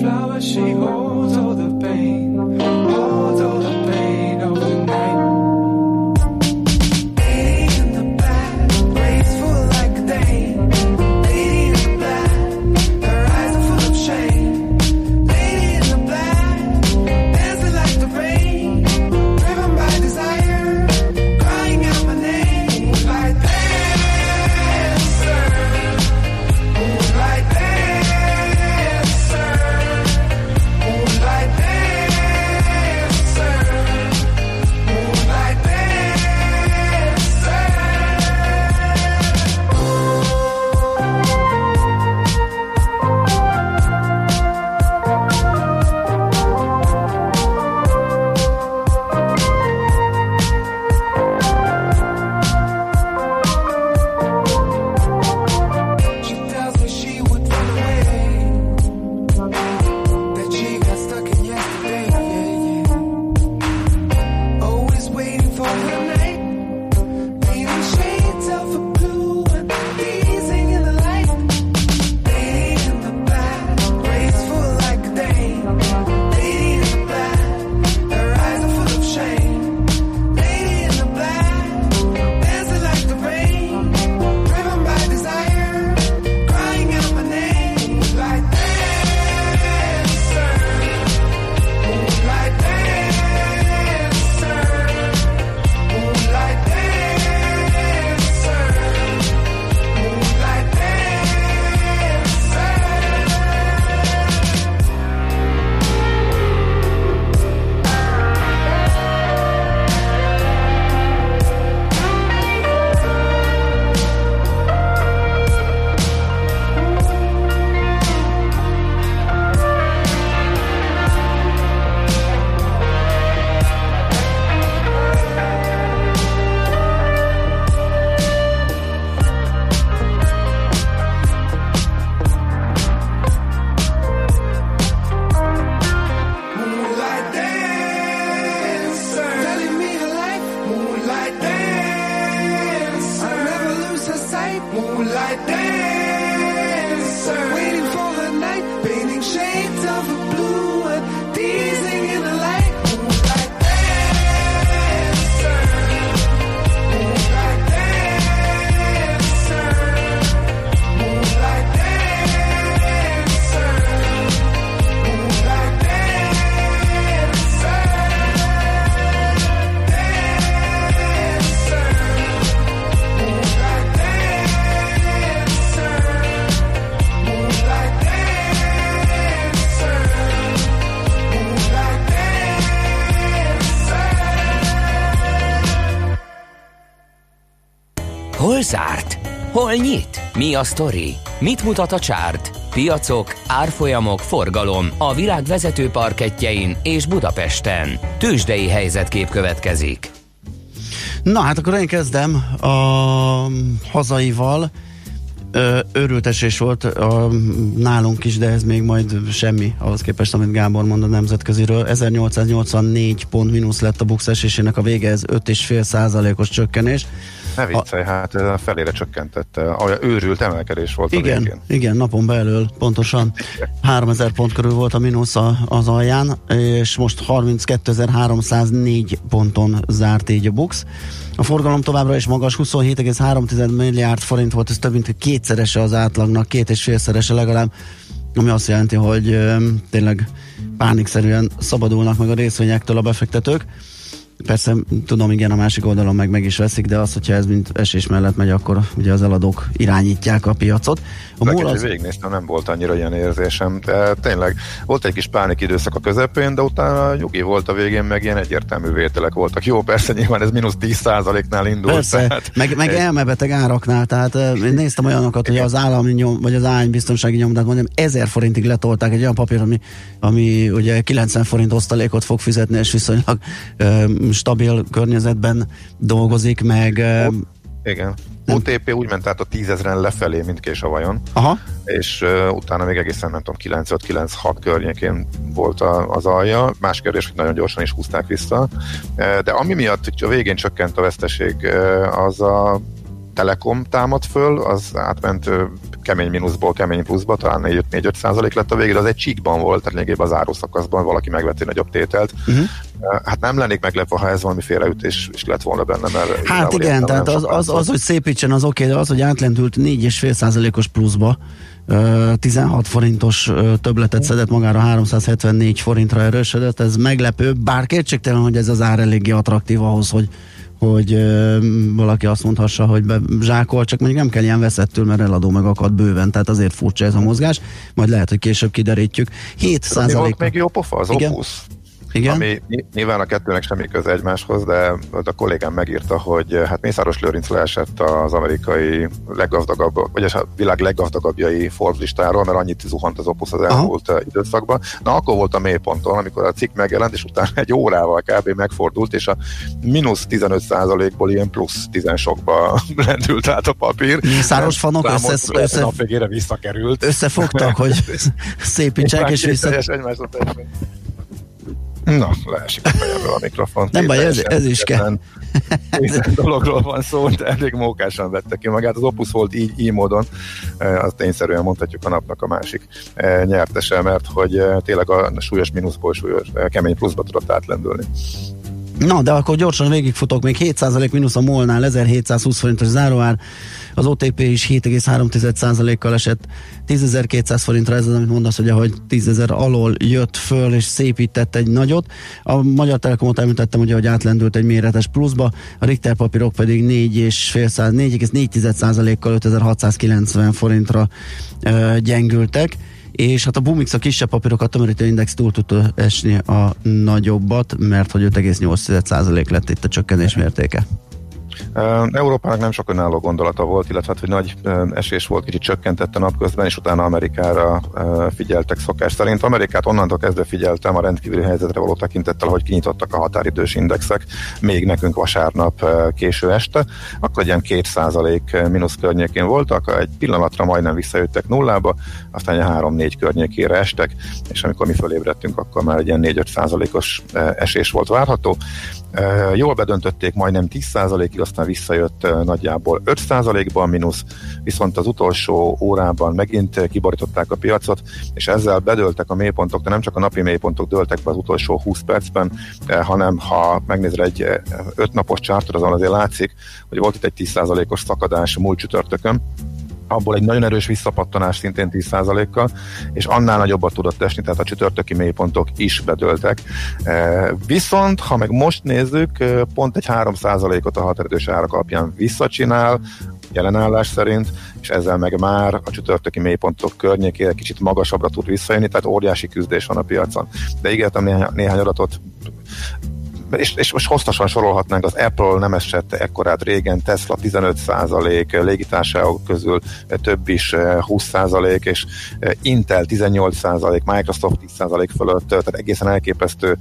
C: flower she holds.
A: Hol nyit? Mi a sztori? Mit mutat a csárt? Piacok, árfolyamok, forgalom a világ vezető parketjein és Budapesten. Tősdei helyzetkép következik.
C: Na hát akkor én kezdem a hazaival. Örült esés volt a, nálunk is, de ez még majd semmi ahhoz képest, amit Gábor mond a nemzetköziről. 1884 pont mínusz lett a bux esésének a vége, ez 5,5 százalékos csökkenés.
D: Ne viccelj, a, hát felére csökkentette. Őrült emelkedés volt
C: igen,
D: a végén.
C: Igen, napon belül pontosan 3000 pont körül volt a mínusz az alján, és most 32.304 ponton zárt így a bux. A forgalom továbbra is magas, 27,3 milliárd forint volt, ez több mint kétszerese az átlagnak, két és félszerese legalább, ami azt jelenti, hogy tényleg pánikszerűen szabadulnak meg a részvényektől a befektetők. Persze tudom, igen, a másik oldalon meg meg is veszik, de az, hogyha ez mint esés mellett megy, akkor ugye az eladók irányítják a piacot.
D: A múl az... végignéztem, nem volt annyira ilyen érzésem, de tényleg volt egy kis pánik időszak a közepén, de utána nyugi volt a végén, meg ilyen egyértelmű vételek voltak. Jó, persze nyilván ez mínusz 10%-nál indult.
C: Persze, tehát... meg, meg elmebeteg áraknál, tehát én néztem olyanokat, hogy az állami nyom, vagy az ány biztonsági nyomdát mondjam, 1000 forintig letolták egy olyan papír, ami, ami ugye 90 forint osztalékot fog fizetni, és viszonylag stabil környezetben dolgozik, meg...
D: Igen. OTP úgy ment át a tízezren lefelé, mint kés a vajon.
C: Aha.
D: És uh, utána még egészen nem tudom, 95-96 környékén volt a, az alja. Más kérdés, hogy nagyon gyorsan is húzták vissza. Uh, de ami miatt a végén csökkent a veszteség, uh, az a Telekom támad föl, az átment kemény mínuszból kemény pluszba, talán 4-5 százalék lett a végén, az egy csíkban volt, tehát lényegében az áruszakaszban valaki megvett egy nagyobb tételt. Uh-huh. Hát nem lennék meglepve, ha ez valami félreütés is lett volna benne, mert...
C: Hát igen, tehát az, az, az, hogy szépítsen, az oké, okay, de az, hogy átlendült 4,5 százalékos pluszba, 16 forintos többletet szedett magára, 374 forintra erősödött, ez meglepő, bár kétségtelen, hogy ez az ár eléggé attraktív ahhoz, hogy hogy ö, valaki azt mondhassa, hogy be zsákol, csak mondjuk nem kell ilyen veszettől, mert eladó meg akad bőven, tehát azért furcsa ez a mozgás, majd lehet, hogy később kiderítjük. 7 százalék.
D: még jó pofa, az Igen? Opus.
C: Igen?
D: Ami nyilván a kettőnek semmi köze egymáshoz, de a kollégám megírta, hogy hát Mészáros Lőrinc leesett az amerikai leggazdagabb, vagy a világ leggazdagabbjai Forbes listáról, mert annyit zuhant az Opus az elmúlt Aha. időszakban. Na akkor volt a mélyponton, amikor a cikk megjelent, és utána egy órával kb. megfordult, és a mínusz 15%-ból ilyen plusz 10 sokba lendült át a papír.
C: Mészáros fanok
D: össze, össze, össze, visszakerült.
C: Összefogtak, hogy szépítsák és vissza...
D: Na, leesik a fejemből a mikrofon.
C: Nem baj, ez, ez is kell.
D: dologról van szó, de elég mókásan vette ki magát. Az Opus volt így, így módon, e, azt tényszerűen mondhatjuk a napnak a másik e, nyertese, mert hogy e, tényleg a súlyos mínuszból súlyos, kemény pluszba tudott átlendülni.
C: Na, de akkor gyorsan végigfutok, még 7% mínusz a molnál, 1720 forintos záróár, az OTP is 7,3%-kal esett 10.200 forintra, ez az, amit mondasz, hogy 10.000 alól jött föl és szépített egy nagyot. A Magyar Telekomot említettem, ugye, hogy átlendült egy méretes pluszba, a Richter papírok pedig 4,4%-kal 5690 forintra ö, gyengültek és hát a Bumix a kisebb papírokat tömörítő index túl tudta esni a nagyobbat, mert hogy 5,8% lett itt a csökkenés mértéke.
D: Európának nem sok önálló gondolata volt, illetve hát, hogy nagy esés volt, kicsit csökkentette napközben, és utána Amerikára figyeltek szokás szerint. Amerikát onnantól kezdve figyeltem a rendkívüli helyzetre való tekintettel, hogy kinyitottak a határidős indexek, még nekünk vasárnap késő este, akkor egy ilyen 2% mínusz környékén voltak, egy pillanatra majdnem visszajöttek nullába, aztán 3-4 környékére estek, és amikor mi fölébredtünk, akkor már egy ilyen 4-5% os esés volt várható. Jól bedöntötték majdnem 10%-ig, aztán visszajött nagyjából 5%-ban mínusz, viszont az utolsó órában megint kiborították a piacot, és ezzel bedöltek a mélypontok, de nem csak a napi mélypontok döltek be az utolsó 20 percben, hanem ha megnézel egy 5 napos csártot, azon azért látszik, hogy volt itt egy 10%-os szakadás múlt csütörtökön, abból egy nagyon erős visszapattanás szintén 10%-kal, és annál nagyobbat tudott esni, tehát a csütörtöki mélypontok is bedőltek. E, viszont, ha meg most nézzük, e, pont egy 3%-ot a határidős árak alapján visszacsinál, jelenállás szerint, és ezzel meg már a csütörtöki mélypontok környékére kicsit magasabbra tud visszajönni, tehát óriási küzdés van a piacon. De ígértem néhány, néhány adatot és, és most hosszasan sorolhatnánk, az Apple nem esett ekkorát régen, Tesla 15 százalék, légitársaságok közül több is 20 százalék, és Intel 18 százalék, Microsoft 10 százalék fölött, tehát egészen elképesztő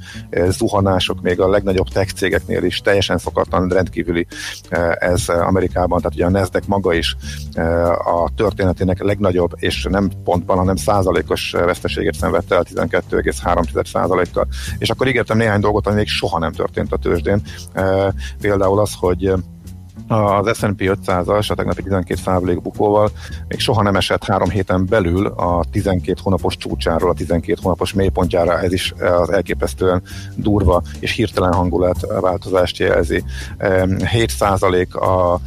D: zuhanások még a legnagyobb tech cégeknél is, teljesen szokatlan, rendkívüli ez Amerikában, tehát ugye a Nasdaq maga is a történetének legnagyobb, és nem pontban, hanem százalékos veszteséget szenvedte el 12,3 százalékkal. És akkor ígértem néhány dolgot, ami még soha nem történt a tőzsdén. Például az, hogy az S&P 500-as a tegnapi 12 bukóval még soha nem esett három héten belül a 12 hónapos csúcsáról, a 12 hónapos mélypontjára, ez is az elképesztően durva és hirtelen hangulat-változást jelzi. 7% a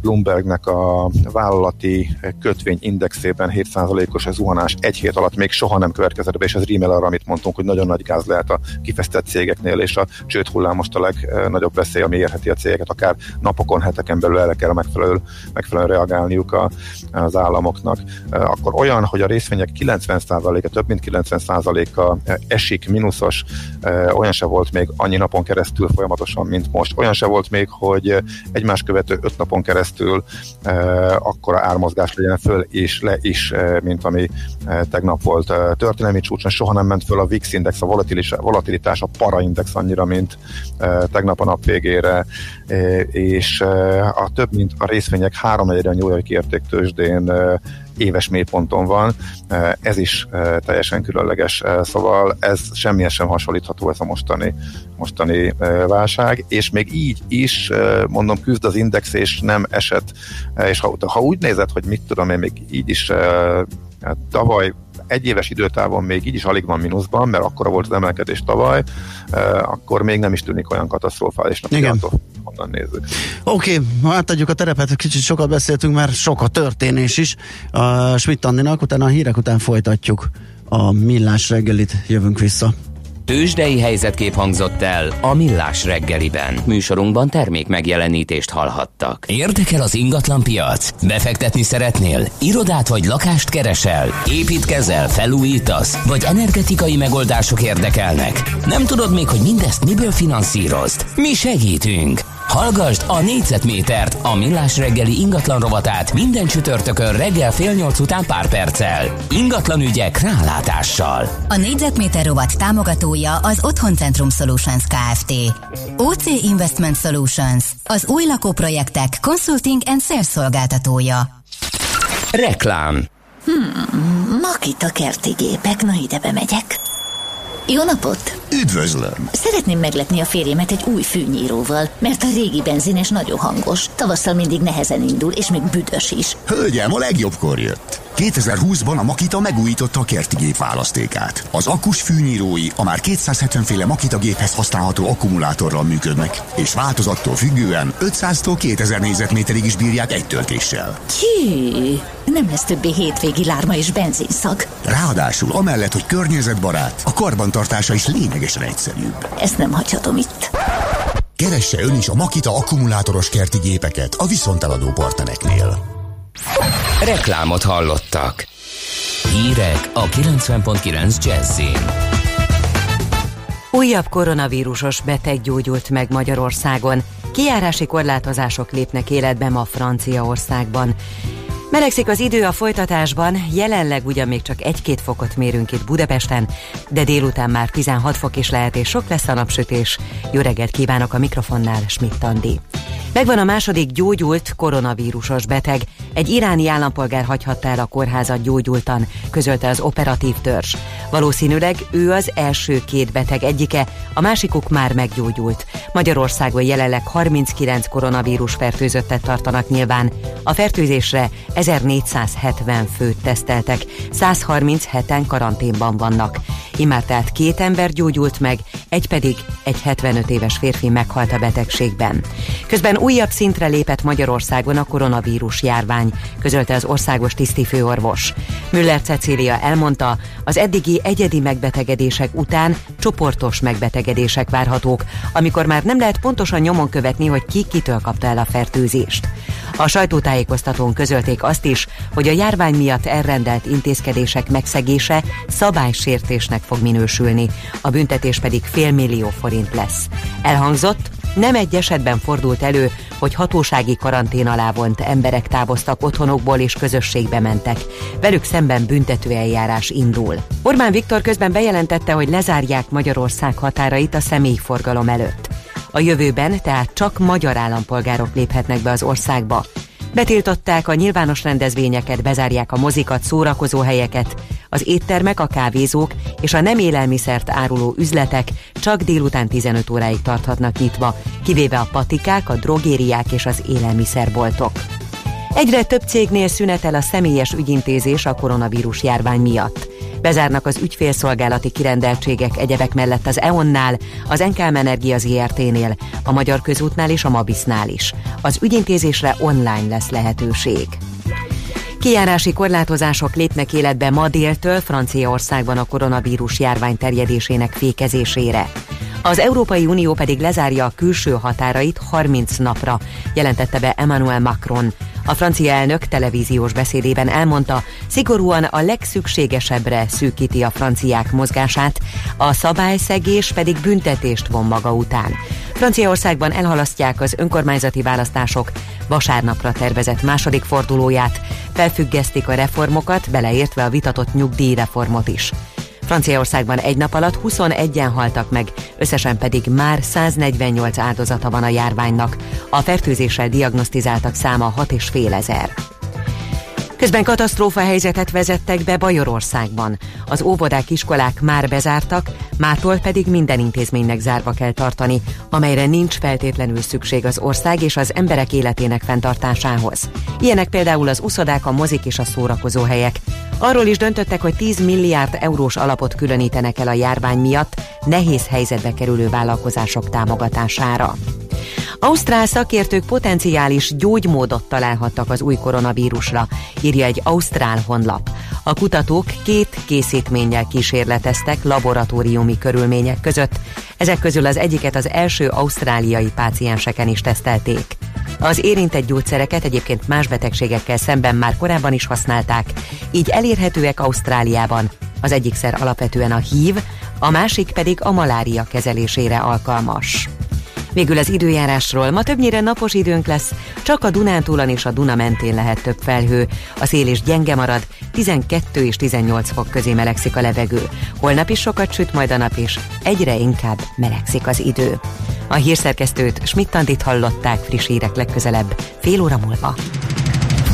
D: Bloombergnek a vállalati kötvényindexében 7%-os zuhanás egy hét alatt még soha nem következett be, és ez rímel arra, amit mondtunk, hogy nagyon nagy gáz lehet a kifesztett cégeknél, és a csőd hullám most a legnagyobb veszély, ami érheti a cégeket, akár napokon, heteken belül erre kell megfelelő, megfelelően reagálniuk a, az államoknak. Akkor olyan, hogy a részvények 90%-a, több mint 90%-a esik, mínuszos, olyan se volt még annyi napon keresztül folyamatosan, mint most. Olyan se volt még, hogy egymás követ követő öt napon keresztül e, akkora ármozgás legyen föl és le is, e, mint ami e, tegnap volt. Történelmi csúcson soha nem ment föl a VIX index, a volatilitás, a para index annyira, mint tegnap a nap végére, és a több, mint a részvények három a New York értéktősdén éves mélyponton van, ez is teljesen különleges, szóval ez semmilyen sem hasonlítható ez a mostani, mostani válság, és még így is, mondom, küzd az index, és nem esett, és ha, ha úgy nézed, hogy mit tudom én, még így is hát tavaly egy éves időtávon még így is alig van mínuszban, mert akkora volt az emelkedés tavaly, akkor még nem is tűnik olyan katasztrofálisnak.
C: Igen.
D: honnan nézzük.
C: Oké, okay, átadjuk a terepet, kicsit sokat beszéltünk, mert sok a történés is. A Schmidt Andinak, utána a hírek után folytatjuk a millás reggelit, jövünk vissza.
A: Tőzsdei helyzetkép hangzott el a Millás reggeliben. Műsorunkban termék megjelenítést hallhattak. Érdekel az ingatlan piac? Befektetni szeretnél? Irodát vagy lakást keresel? Építkezel, felújítasz? Vagy energetikai megoldások érdekelnek? Nem tudod még, hogy mindezt miből finanszírozd? Mi segítünk! Hallgasd a négyzetmétert, a millás reggeli ingatlan rovatát minden csütörtökön reggel fél nyolc után pár perccel. Ingatlan ügyek rálátással.
F: A négyzetméter rovat támogatója az Otthoncentrum Solutions Kft. OC Investment Solutions, az új lakóprojektek consulting and sales szolgáltatója.
A: Reklám
G: Hmm, Makita kerti gépek, na ide bemegyek. Jó napot!
H: Üdvözlöm!
G: Szeretném meglepni a férjemet egy új fűnyíróval, mert a régi benzines nagyon hangos. Tavasszal mindig nehezen indul, és még büdös is.
H: Hölgyem, a legjobbkor jött. 2020-ban a Makita megújította a kerti gép választékát. Az akkus fűnyírói a már 270 féle Makita géphez használható akkumulátorral működnek, és változattól függően 500-tól 2000 négyzetméterig is bírják egy töltéssel.
G: Hű, nem lesz többé hétvégi lárma és benzinszag.
H: Ráadásul amellett, hogy környezetbarát, a karbantartása is lényegesen egyszerűbb.
G: Ezt nem hagyhatom itt.
H: Keresse ön is a Makita akkumulátoros kerti gépeket a viszonteladó partnereknél.
A: Reklámot hallottak. Hírek a 90.9 Jazzin.
I: Újabb koronavírusos beteg gyógyult meg Magyarországon. Kijárási korlátozások lépnek életbe ma Franciaországban. Melegszik az idő a folytatásban, jelenleg ugyan még csak egy-két fokot mérünk itt Budapesten, de délután már 16 fok is lehet, és sok lesz a napsütés. Jó reggelt kívánok a mikrofonnál, Schmidt Andi. Megvan a második gyógyult koronavírusos beteg. Egy iráni állampolgár hagyhatta el a kórházat gyógyultan, közölte az operatív törzs. Valószínűleg ő az első két beteg egyike, a másikuk már meggyógyult. Magyarországon jelenleg 39 koronavírus fertőzöttet tartanak nyilván. A fertőzésre 1470 főt teszteltek, 137-en karanténban vannak. Immár tehát két ember gyógyult meg, egy pedig egy 75 éves férfi meghalt a betegségben. Közben újabb szintre lépett Magyarországon a koronavírus járvány, közölte az országos tisztifőorvos. Müller Cecília elmondta, az eddigi egyedi megbetegedések után csoportos megbetegedések várhatók, amikor már nem lehet pontosan nyomon követni, hogy ki kitől kapta el a fertőzést. A sajtótájékoztatón közölték azt is, hogy a járvány miatt elrendelt intézkedések megszegése szabálysértésnek fog minősülni, a büntetés pedig fél félmillió forint lesz. Elhangzott, nem egy esetben fordult elő, hogy hatósági karantén alá vont emberek távoztak otthonokból és közösségbe mentek. Velük szemben büntetőeljárás indul. Orbán Viktor közben bejelentette, hogy lezárják Magyarország határait a személyforgalom előtt. A jövőben tehát csak magyar állampolgárok léphetnek be az országba. Betiltották a nyilvános rendezvényeket, bezárják a mozikat, szórakozó helyeket, az éttermek, a kávézók és a nem élelmiszert áruló üzletek csak délután 15 óráig tarthatnak nyitva, kivéve a patikák, a drogériák és az élelmiszerboltok. Egyre több cégnél szünetel a személyes ügyintézés a koronavírus járvány miatt. Bezárnak az ügyfélszolgálati kirendeltségek egyebek mellett az EON-nál, az Enkelm Energia ZRT-nél, a Magyar Közútnál és a Mabisnál is. Az ügyintézésre online lesz lehetőség. Kijárási korlátozások lépnek életbe ma déltől Franciaországban a koronavírus járvány terjedésének fékezésére. Az Európai Unió pedig lezárja a külső határait 30 napra, jelentette be Emmanuel Macron. A francia elnök televíziós beszédében elmondta, szigorúan a legszükségesebbre szűkíti a franciák mozgását, a szabályszegés pedig büntetést von maga után. Franciaországban elhalasztják az önkormányzati választások vasárnapra tervezett második fordulóját, felfüggesztik a reformokat, beleértve a vitatott nyugdíjreformot is. Franciaországban egy nap alatt 21-en haltak meg, összesen pedig már 148 áldozata van a járványnak. A fertőzéssel diagnosztizáltak száma 6,5 ezer. Közben katasztrófa helyzetet vezettek be Bajorországban. Az óvodák, iskolák már bezártak, mától pedig minden intézménynek zárva kell tartani, amelyre nincs feltétlenül szükség az ország és az emberek életének fenntartásához. Ilyenek például az uszodák, a mozik és a szórakozóhelyek. Arról is döntöttek, hogy 10 milliárd eurós alapot különítenek el a járvány miatt nehéz helyzetbe kerülő vállalkozások támogatására. Ausztrál szakértők potenciális gyógymódot találhattak az új koronavírusra, írja egy ausztrál honlap. A kutatók két készítménnyel kísérleteztek laboratóriumi körülmények között, ezek közül az egyiket az első ausztráliai pácienseken is tesztelték. Az érintett gyógyszereket egyébként más betegségekkel szemben már korábban is használták, így elérhetőek Ausztráliában. Az egyik szer alapvetően a hív, a másik pedig a malária kezelésére alkalmas. Végül az időjárásról. Ma többnyire napos időnk lesz, csak a Dunántúlon és a Duna mentén lehet több felhő. A szél is gyenge marad, 12 és 18 fok közé melegszik a levegő. Holnap is sokat süt majd a nap is, egyre inkább melegszik az idő. A hírszerkesztőt Schmidt-Tandit hallották friss hírek legközelebb, fél óra múlva.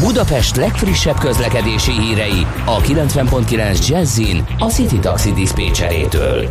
A: Budapest legfrissebb közlekedési hírei a 90.9 Jazzin a City Taxi Dispécsejétől.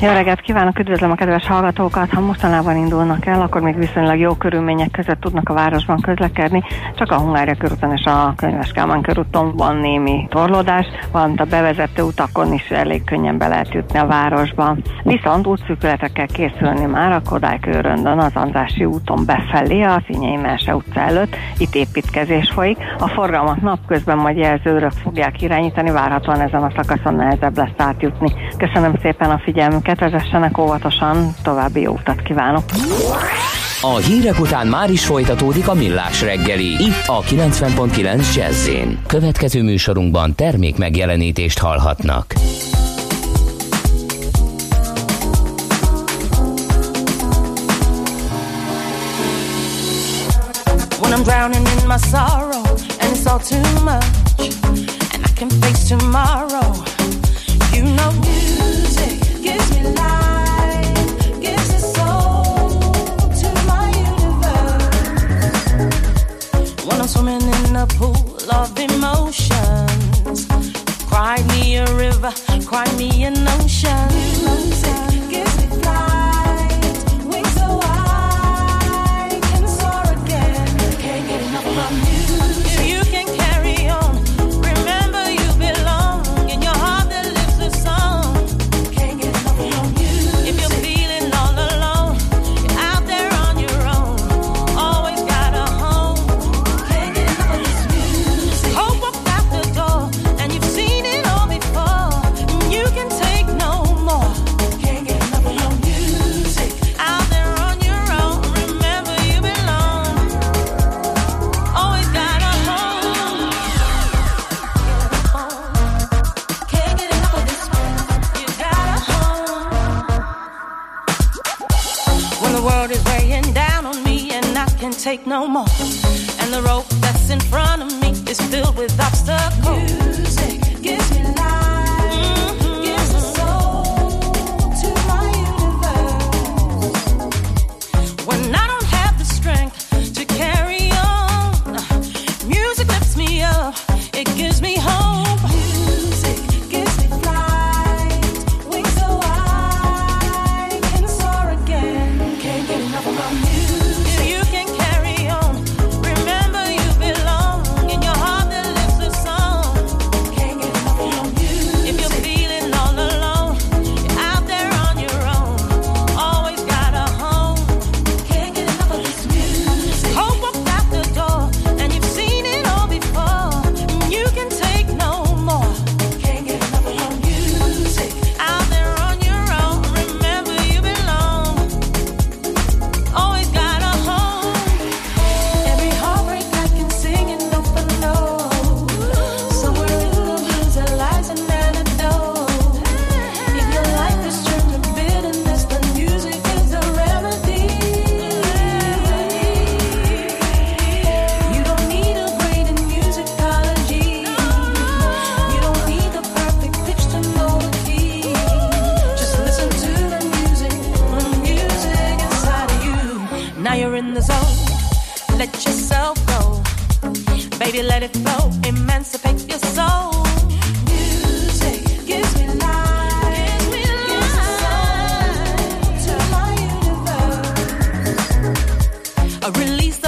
J: Jó reggelt kívánok, üdvözlöm a kedves hallgatókat! Ha mostanában indulnak el, akkor még viszonylag jó körülmények között tudnak a városban közlekedni. Csak a Hungária körúton és a Könyves Kálmán körúton van némi torlódás, valamint a bevezető utakon is elég könnyen be lehet jutni a városba. Viszont útszűkületekkel készülni már a Kodály köröndön az Andrási úton befelé, a Színyei Mese utca előtt. Itt építkezés folyik. A forgalmat napközben majd jelzőrök fogják irányítani, várhatóan ezen a szakaszon nehezebb lesz átjutni. Köszönöm szépen a figyelmüket! Önöket, vezessenek óvatosan, további jó utat kívánok!
A: A hírek után már is folytatódik a millás reggeli, itt a 90.9 jazz Következő műsorunkban termék megjelenítést hallhatnak. When I'm drowning in my sorrow And it's all too much And I can face tomorrow You know music Cry me a river, cry me an ocean.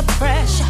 K: The pressure,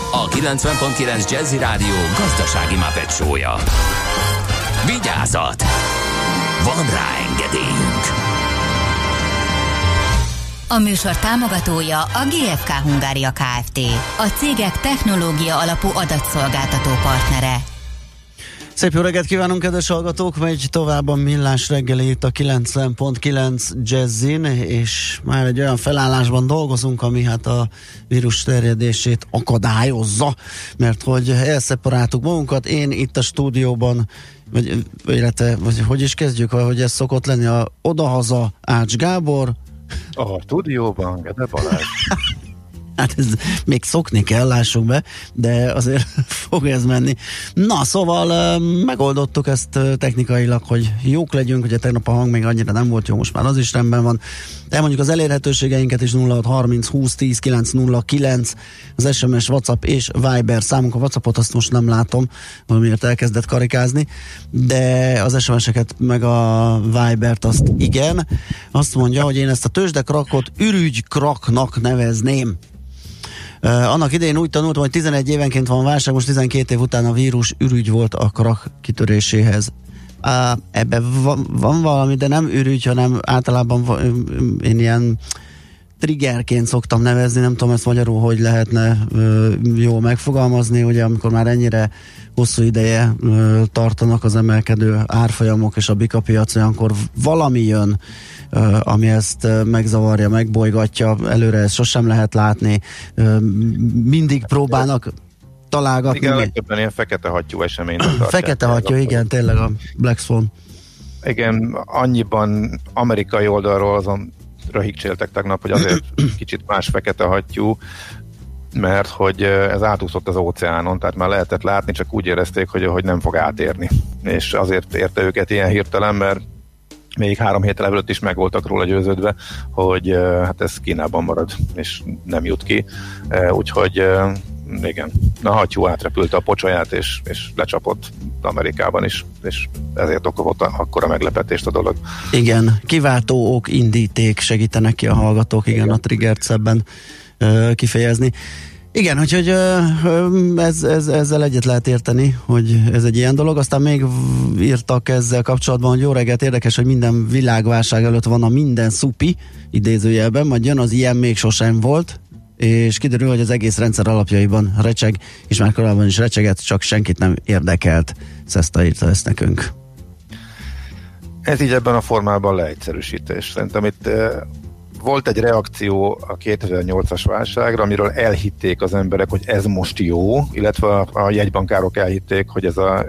A: a 90.9 Jazzy Rádió gazdasági mapetsója. Vigyázat! Van rá engedélyünk!
F: A műsor támogatója a GFK Hungária Kft. A cégek technológia alapú adatszolgáltató partnere.
C: Szép jó reggelt kívánunk, kedves hallgatók! Megy tovább a millás reggeli itt a 90.9 Jazzin, és már egy olyan felállásban dolgozunk, ami hát a vírus terjedését akadályozza, mert hogy elszeparáltuk magunkat, én itt a stúdióban, vagy, illetve, vagy hogy is kezdjük, hogy ez szokott lenni, a odahaza Ács Gábor,
D: A stúdióban, Gede Balázs.
C: Hát ez még szokni kell, lássuk be, de azért fog ez menni. Na, szóval megoldottuk ezt technikailag, hogy jók legyünk, ugye tegnap a hang még annyira nem volt jó, most már az is rendben van. De mondjuk az elérhetőségeinket is 0630 20 10 909, az SMS, WhatsApp és Viber számunk. A WhatsAppot azt most nem látom, valamiért elkezdett karikázni, de az SMS-eket meg a Vibert azt igen. Azt mondja, hogy én ezt a tőzsdekrakot ürügykraknak nevezném. Uh, annak idején úgy tanultam, hogy 11 évenként van válság, most 12 év után a vírus ürügy volt a krak kitöréséhez. Ebben van, van valami, de nem ürügy, hanem általában én ilyen triggerként szoktam nevezni, nem tudom ezt magyarul, hogy lehetne ö, jól megfogalmazni, ugye amikor már ennyire hosszú ideje ö, tartanak az emelkedő árfolyamok és a bika piac, olyankor valami jön, ö, ami ezt ö, megzavarja, megbolygatja, előre ezt sosem lehet látni, ö, mindig próbálnak találgatni.
D: Igen, legtöbben ilyen fekete hattyú eseményt.
C: Fekete hattyú, igen, tényleg a Black Swan.
D: Igen, annyiban amerikai oldalról azon röhigcséltek tegnap, hogy azért kicsit más fekete hattyú, mert hogy ez átúszott az óceánon, tehát már lehetett látni, csak úgy érezték, hogy, hogy nem fog átérni. És azért érte őket ilyen hirtelen, mert még három héttel ezelőtt is meg voltak róla győződve, hogy hát ez Kínában marad, és nem jut ki. Úgyhogy igen, a hattyú átrepült a pocsolyát, és, és lecsapott Amerikában is, és ezért okozott akkora meglepetést a dolog.
C: Igen, kiváltó ok, indíték segítenek ki a hallgatók, igen, igen. a triggert szebben ö, kifejezni. Igen, úgyhogy ez, ez, ezzel egyet lehet érteni, hogy ez egy ilyen dolog. Aztán még írtak ezzel kapcsolatban, hogy jó reggelt, érdekes, hogy minden világválság előtt van a minden szupi, idézőjelben, majd jön az ilyen még sosem volt, és kiderül, hogy az egész rendszer alapjaiban recseg, és már korábban is recsegett, csak senkit nem érdekelt. Szeszta írta ezt nekünk.
D: Ez így ebben a formában leegyszerűsítés. Szerintem itt eh, volt egy reakció a 2008-as válságra, amiről elhitték az emberek, hogy ez most jó, illetve a, jegybankárok elhitték, hogy ez a...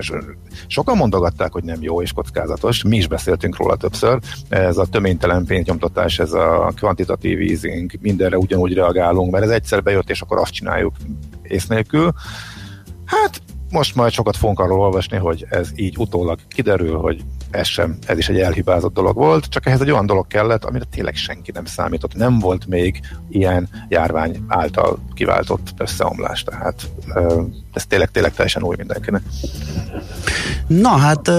D: Sokan mondogatták, hogy nem jó és kockázatos, mi is beszéltünk róla többször, ez a töménytelen pénznyomtatás, ez a kvantitatív easing, mindenre ugyanúgy reagálunk, mert ez egyszer bejött, és akkor azt csináljuk ész nélkül. Hát most majd sokat fogunk arról olvasni, hogy ez így utólag kiderül, hogy ez sem, ez is egy elhibázott dolog volt, csak ehhez egy olyan dolog kellett, amire tényleg senki nem számított. Nem volt még ilyen járvány által kiváltott összeomlás, tehát ez tényleg, tényleg teljesen új mindenkinek.
C: Na hát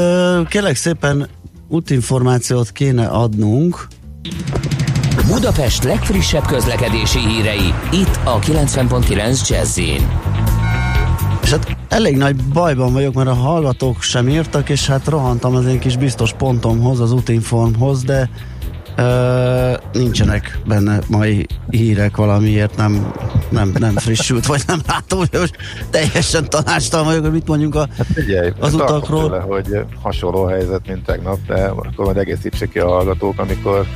C: kérlek szépen útinformációt kéne adnunk.
A: Budapest legfrissebb közlekedési hírei, itt a 90.9 jazz
C: És hát elég nagy bajban vagyok, mert a hallgatók sem írtak, és hát rohantam az én kis biztos pontomhoz, az útinformhoz, de ö, nincsenek benne mai hírek valamiért nem, nem, nem frissült, vagy nem látom, hogy most teljesen tanástalan vagyok, hogy mit mondjunk a,
D: Figyelj,
C: az
D: tartok
C: utakról.
D: Tőle, hogy hasonló helyzet, mint tegnap, de akkor majd egészítsék ki a hallgatók, amikor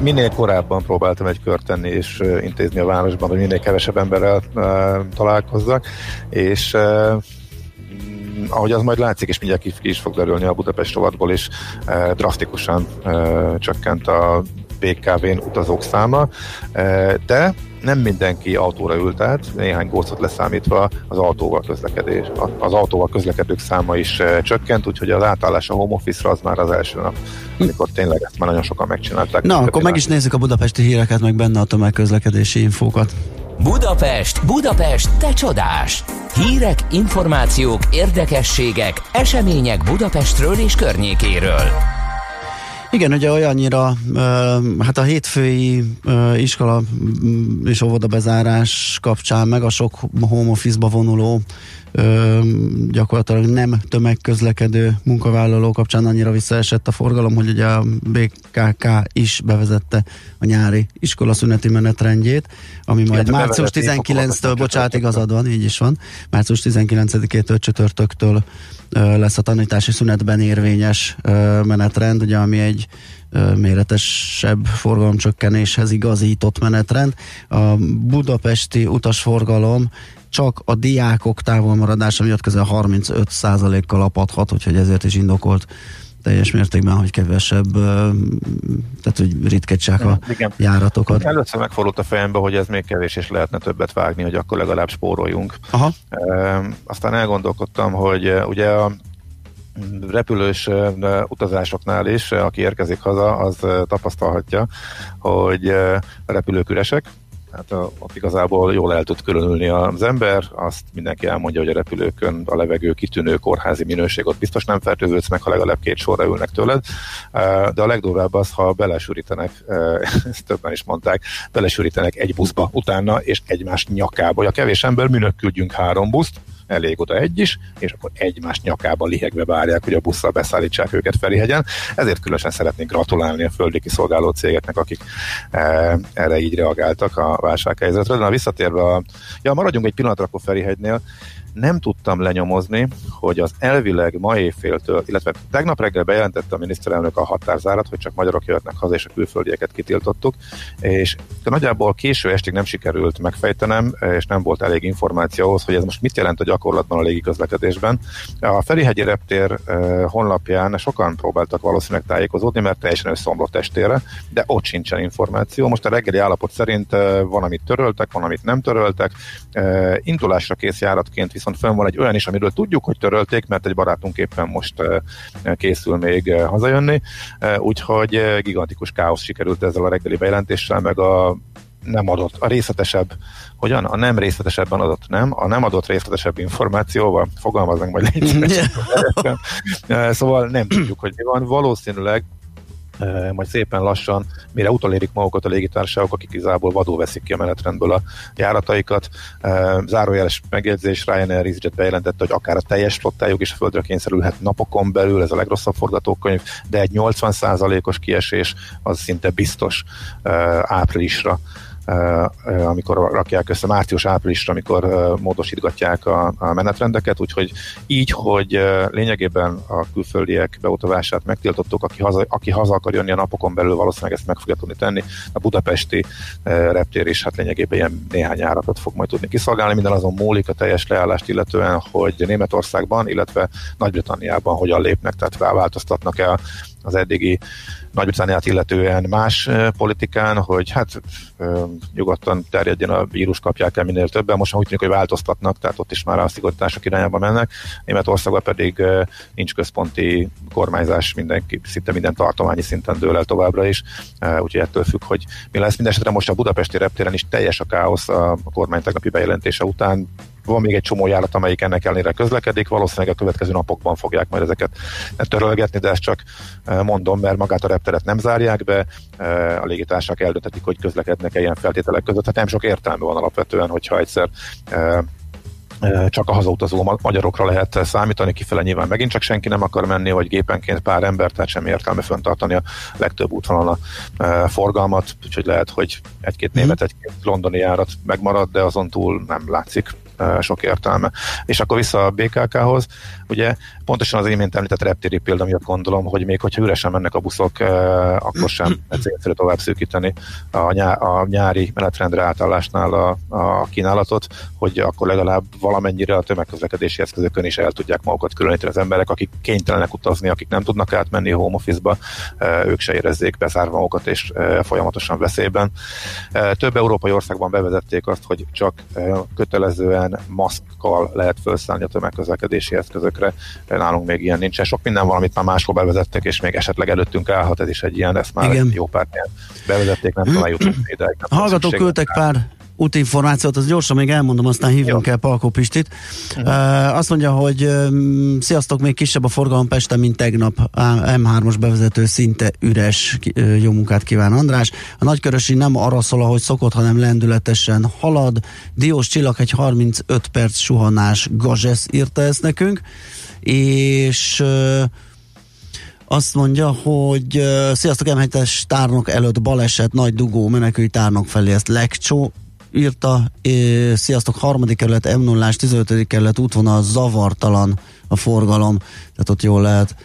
D: minél korábban próbáltam egy kört tenni és intézni a városban, hogy minél kevesebb emberrel találkozzak, és mm, ahogy az majd látszik, és mindjárt ki, is fog derülni a Budapest rovatból eh, drasztikusan csökkent a BKV-n utazók száma, eh, de nem mindenki autóra ült át, néhány gócot leszámítva az autóval közlekedés, az autóval közlekedők száma is eh, csökkent, úgyhogy az átállás a home office-ra az már az első nap, amikor tényleg ezt már nagyon sokan megcsinálták.
C: Na, akkor meg is nézzük a budapesti híreket, meg benne a tömegközlekedési infókat.
A: Budapest, Budapest, te csodás! Hírek, információk, érdekességek, események Budapestről és környékéről.
C: Igen, ugye olyannyira, hát a hétfői iskola és óvoda bezárás kapcsán, meg a sok home office-ba vonuló ö, gyakorlatilag nem tömegközlekedő munkavállaló kapcsán annyira visszaesett a forgalom, hogy ugye a BKK is bevezette a nyári iskola szüneti menetrendjét, ami majd
D: Illetve
C: március
D: bevezették,
C: 19-től,
D: akkor
C: bocsánat, igazad van, így is van, március 19-től csütörtöktől ö, lesz a tanítási szünetben érvényes ö, menetrend, ugye, ami egy méretesebb forgalomcsökkenéshez igazított menetrend. A budapesti utasforgalom csak a diákok távolmaradása miatt közel 35%-kal apadhat, úgyhogy ezért is indokolt teljes mértékben, hogy kevesebb, tehát hogy ritkecsák a
D: Igen.
C: járatokat.
D: Először megfordult a fejembe, hogy ez még kevés, és lehetne többet vágni, hogy akkor legalább spóroljunk.
C: Aha.
D: Aztán elgondolkodtam, hogy ugye a repülős utazásoknál is, aki érkezik haza, az tapasztalhatja, hogy a repülők üresek, hát a- ott igazából jól el tud különülni az ember, azt mindenki elmondja, hogy a repülőkön a levegő kitűnő kórházi minőség, ott biztos nem fertőződsz meg, ha legalább két sorra ülnek tőled, de a legdurvább az, ha belesűrítenek, ezt többen is mondták, belesűrítenek egy buszba utána, és egymás nyakába, hogy a kevés ember minők küldjünk három buszt, elég oda egy is, és akkor egymás nyakába lihegve várják, hogy a busszal beszállítsák őket Ferihegyen. Ezért különösen szeretnék gratulálni a földi kiszolgáló cégeknek, akik e, erre így reagáltak a válsághelyzetre. De na, visszatérve a... Ja, maradjunk egy pillanatra akkor Ferihegynél. Nem tudtam lenyomozni, hogy az elvileg ma éjféltől, illetve tegnap reggel bejelentette a miniszterelnök a határzárat, hogy csak magyarok jöhetnek haza, és a külföldieket kitiltottuk, és nagyjából késő estig nem sikerült megfejtenem, és nem volt elég információ ahhoz, hogy ez most mit jelent, hogy gyakorlatban a légiközlekedésben. A Ferihegyi Reptér eh, honlapján sokan próbáltak valószínűleg tájékozódni, mert teljesen összeomlott estére, de ott sincsen információ. Most a reggeli állapot szerint eh, van, amit töröltek, van, amit nem töröltek. Eh, Indulásra kész járatként viszont fönn van egy olyan is, amiről tudjuk, hogy törölték, mert egy barátunk éppen most eh, készül még eh, hazajönni, Eh, úgyhogy gigantikus káosz sikerült ezzel a reggeli bejelentéssel, meg a nem adott, a részletesebb, hogyan? A nem részletesebben adott, nem? A nem adott részletesebb információval, fogalmaznak majd légy Szóval nem tudjuk, hogy mi van. Valószínűleg majd szépen lassan, mire utolérik magukat a légitársaságok, akik igazából vadul veszik ki a menetrendből a járataikat. Zárójeles megjegyzés, Ryanair EasyJet bejelentette, hogy akár a teljes flottájuk is földre kényszerülhet napokon belül, ez a legrosszabb forgatókönyv, de egy 80%-os kiesés az szinte biztos áprilisra amikor rakják össze március-áprilisra, amikor módosítgatják a, a menetrendeket, úgyhogy így, hogy lényegében a külföldiek beutazását megtiltottuk, aki haza, aki haza akar jönni a napokon belül, valószínűleg ezt meg fogja tudni tenni. A budapesti reptér is hát lényegében ilyen néhány áratot fog majd tudni kiszolgálni. Minden azon múlik a teljes leállást illetően, hogy Németországban, illetve Nagy-Britanniában hogyan lépnek, tehát változtatnak-e a az eddigi Nagy-Britanniát illetően más politikán, hogy hát nyugodtan terjedjen a vírus, kapják el minél többen. Most úgy tűnik, hogy változtatnak, tehát ott is már a szigorítások irányába mennek. Németországban pedig nincs központi kormányzás, mindenki, szinte minden tartományi szinten dől el továbbra is, úgyhogy ettől függ, hogy mi lesz. Mindenesetre most a budapesti reptéren is teljes a káosz a kormány tegnapi bejelentése után van még egy csomó járat, amelyik ennek ellenére közlekedik, valószínűleg a következő napokban fogják majd ezeket törölgetni, de ezt csak eh, mondom, mert magát a repteret nem zárják be, eh, a légitársak eldöntetik, hogy közlekednek-e ilyen feltételek között. Hát nem sok értelme van alapvetően, hogyha egyszer eh, eh, csak a hazautazó ma- magyarokra lehet számítani, kifele nyilván megint csak senki nem akar menni, vagy gépenként pár ember, tehát semmi értelme föntartani a legtöbb útvonalon a eh, forgalmat, úgyhogy lehet, hogy egy-két német, egy-két londoni járat megmarad, de azon túl nem látszik. eh, sok értelme. És akkor vissza a BKK-hoz, ugye pontosan az imént említett reptéri példa miatt gondolom, hogy még hogyha üresen mennek a buszok, eh, akkor sem célszerű tovább szűkíteni a, nyá- a nyári menetrendre átállásnál a, a kínálatot, hogy akkor legalább valamennyire a tömegközlekedési eszközökön is el tudják magukat különíteni az emberek, akik kénytelenek utazni, akik nem tudnak átmenni home office-ba, eh, ők se érezzék bezárva magukat és eh, folyamatosan veszélyben. Több európai országban bevezették azt, hogy csak kötelezően maszkkal lehet felszállni a tömegközlekedési eszközökre. Eh, Nálunk még ilyen nincsen. Sok minden valamit már máshol bevezettek, és még esetleg előttünk állhat, ez is egy ilyen, ezt már
C: Igen.
D: jó pár helyen bevezették, nem tudom, eljutottunk ide.
C: hallgatók küldtek pár útinformációt, az gyorsan még elmondom, aztán hívjunk el Palkó Pistit. Uh, azt mondja, hogy sziasztok, még kisebb a forgalom Pesten, mint tegnap. Á, M3-os bevezető szinte üres. Jó munkát kíván András. A nagykörösi nem arra szól, ahogy szokott, hanem lendületesen halad. Diós csillag egy 35 perc suhanás. Gazsesz írta ezt nekünk. És azt mondja, hogy uh, sziasztok, M7-es tárnok előtt baleset, nagy dugó, menekülj tárnok felé, ezt Lekcsó írta, sziasztok, harmadik kerület, m 0 15. kerület útvonal zavartalan a forgalom, tehát ott jól lehet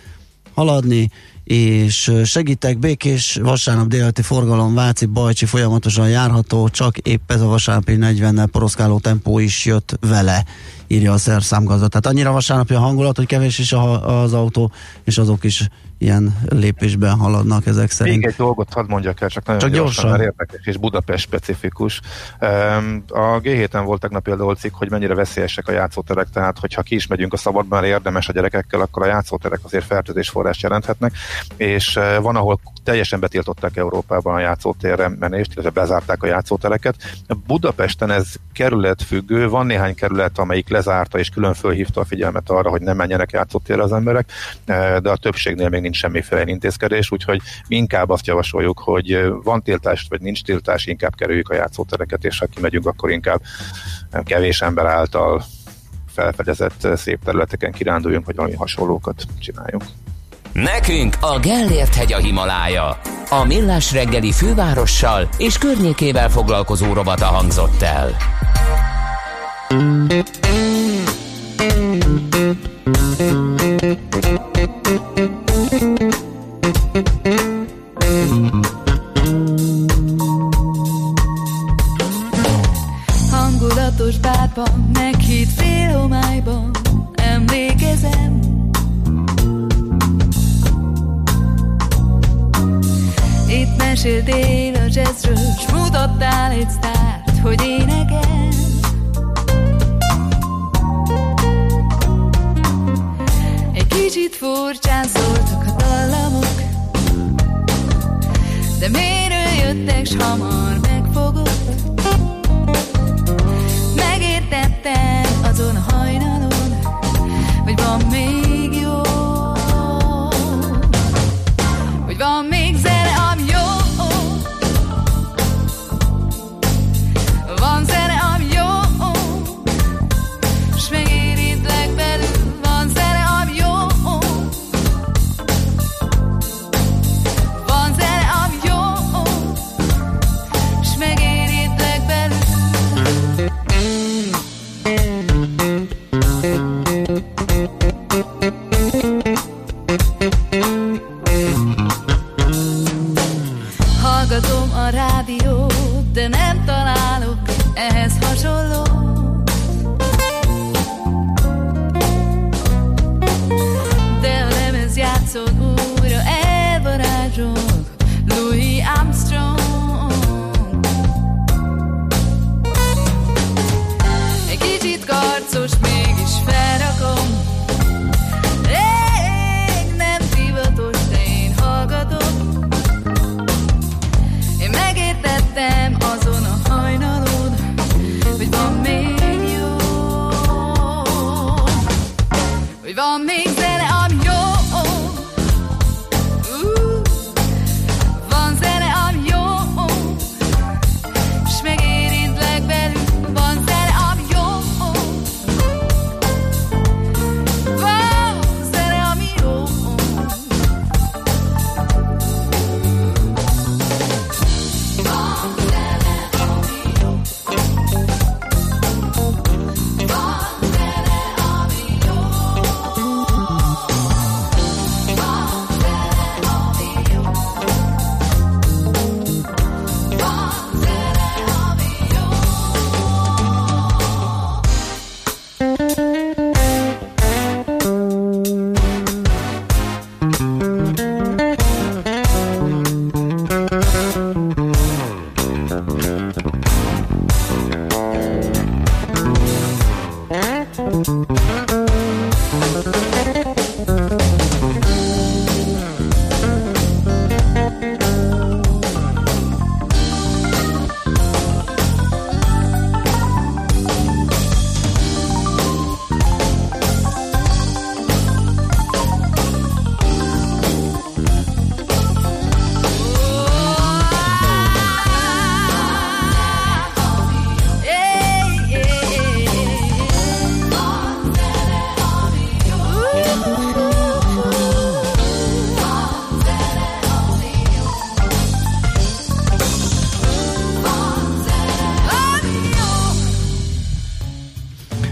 C: haladni, és segítek, békés vasárnap délelőtti forgalom, Váci, Bajcsi folyamatosan járható, csak épp ez a vasárnapi 40-nel poroszkáló tempó is jött vele, írja a szerszámgazda. Tehát annyira vasárnapi a hangulat, hogy kevés is a, az autó, és azok is ilyen lépésben haladnak ezek szerint.
D: Még egy dolgot hadd mondjak el, csak nagyon
C: Csak
D: gyorsan,
C: gyorsan.
D: mert érdekes és Budapest specifikus. A G7-en volt tegnap például cikk, hogy mennyire veszélyesek a játszóterek, tehát hogyha ki is megyünk a szabadban, érdemes a gyerekekkel, akkor a játszóterek azért fertőzésforrást jelenthetnek, és eh, van, ahol teljesen betiltották Európában a játszótérre menést, illetve bezárták a játszótereket. Budapesten ez kerületfüggő, van néhány kerület, amelyik lezárta és külön fölhívta a figyelmet arra, hogy nem menjenek játszótérre az emberek, eh, de a többségnél még nincs semmiféle intézkedés, úgyhogy mi inkább azt javasoljuk, hogy eh, van tiltás vagy nincs tiltás, inkább kerüljük a játszótereket, és ha kimegyünk, akkor inkább eh, kevés ember által felfedezett szép területeken kiránduljunk, vagy valami hasonlókat csináljunk.
A: Nekünk a Gellért hegy a Himalája. A Millás reggeli fővárossal és környékével foglalkozó robata hangzott el.
L: Hangulatos bárpar tájban, meghitt fél homályban, meséltél a jazzről, s mutattál egy sztárt, hogy énekel. Egy kicsit furcsán szóltak a dallamok, de miért jöttek, s hamar megfogott. Megértettem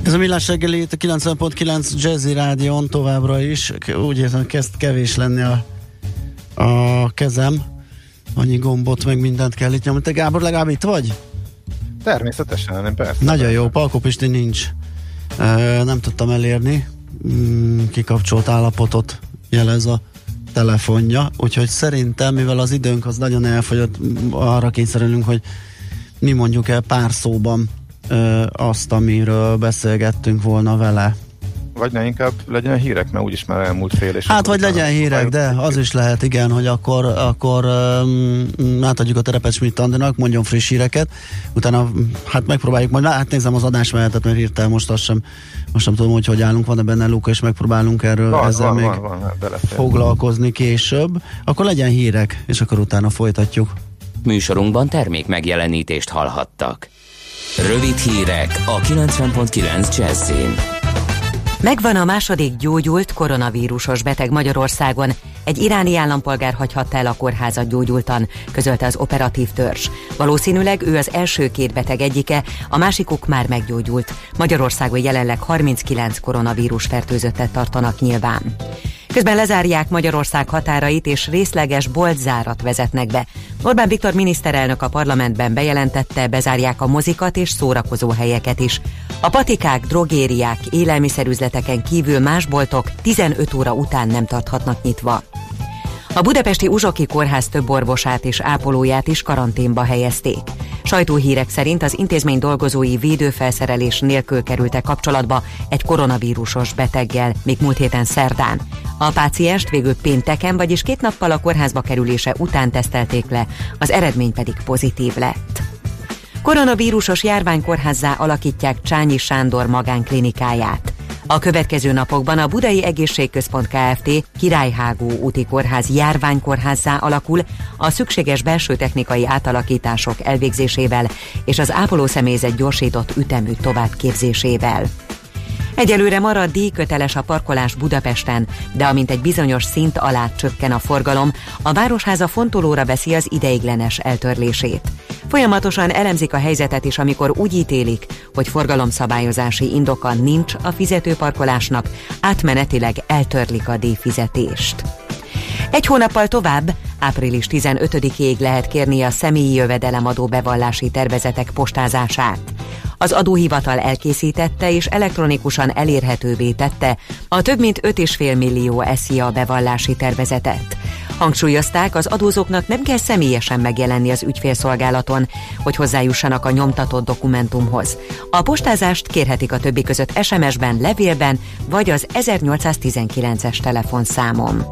C: Ez a Millás reggeli itt a 90.9 Jazzy Rádion továbbra is. Úgy érzem, kezd kevés lenni a, a kezem. Annyi gombot, meg mindent kell itt nyomni. Te Gábor legalább itt vagy?
D: Természetesen, nem persze.
C: Nagyon jó, Palko Pisti nincs. Ö, nem tudtam elérni. Mm, Kikapcsolt állapotot jelez a telefonja, úgyhogy szerintem, mivel az időnk az nagyon elfogyott, arra kényszerülünk, hogy mi mondjuk el pár szóban ö, azt, amiről beszélgettünk volna vele.
D: Vagy ne inkább legyen hírek, mert úgyis már elmúlt fél és
C: Hát, vagy legyen hírek, de az is lehet, igen, hogy akkor, akkor um, átadjuk a terepet Schmidt Andinak, mondjon friss híreket, utána hát megpróbáljuk majd, hát nézem az adásmenetet, mert hirtelen most azt sem, most sem tudom, hogy hogy állunk, van-e benne Luka, és megpróbálunk erről
D: Van,
C: ezzel
D: van,
C: még
D: van, van, hát belefér.
C: foglalkozni később, akkor legyen hírek, és akkor utána folytatjuk.
A: Műsorunkban termék megjelenítést hallhattak. Rövid hírek a 90.9 Jazzin.
I: Megvan a második gyógyult koronavírusos beteg Magyarországon. Egy iráni állampolgár hagyhatta el a kórházat gyógyultan, közölte az operatív törzs. Valószínűleg ő az első két beteg egyike, a másikuk már meggyógyult. Magyarországon jelenleg 39 koronavírus fertőzöttet tartanak nyilván. Közben lezárják Magyarország határait és részleges boltzárat vezetnek be. Orbán Viktor miniszterelnök a parlamentben bejelentette, bezárják a mozikat és szórakozó helyeket is. A patikák, drogériák, élelmiszerüzleteken kívül más boltok 15 óra után nem tarthatnak nyitva. A budapesti Uzsoki Kórház több orvosát és ápolóját is karanténba helyezték. Sajtóhírek szerint az intézmény dolgozói védőfelszerelés nélkül kerültek kapcsolatba egy koronavírusos beteggel, még múlt héten szerdán. A pácienst végül pénteken, vagyis két nappal a kórházba kerülése után tesztelték le, az eredmény pedig pozitív lett. Koronavírusos járványkórházzá alakítják Csányi Sándor magánklinikáját. A következő napokban a Budai Egészségközpont Kft. Királyhágó úti kórház járványkórházzá alakul a szükséges belső technikai átalakítások elvégzésével és az ápolószemélyzet gyorsított ütemű továbbképzésével. Egyelőre marad díjköteles a parkolás Budapesten, de amint egy bizonyos szint alá csökken a forgalom, a Városháza fontolóra veszi az ideiglenes eltörlését. Folyamatosan elemzik a helyzetet is, amikor úgy ítélik, hogy forgalomszabályozási indoka nincs a fizetőparkolásnak, átmenetileg eltörlik a díjfizetést. Egy hónappal tovább, április 15-ig lehet kérni a személyi jövedelemadó bevallási tervezetek postázását. Az adóhivatal elkészítette és elektronikusan elérhetővé tette a több mint 5,5 millió SZIA bevallási tervezetet. Hangsúlyozták, az adózóknak nem kell személyesen megjelenni az ügyfélszolgálaton, hogy hozzájussanak a nyomtatott dokumentumhoz. A postázást kérhetik a többi között SMS-ben, levélben vagy az 1819-es telefonszámon.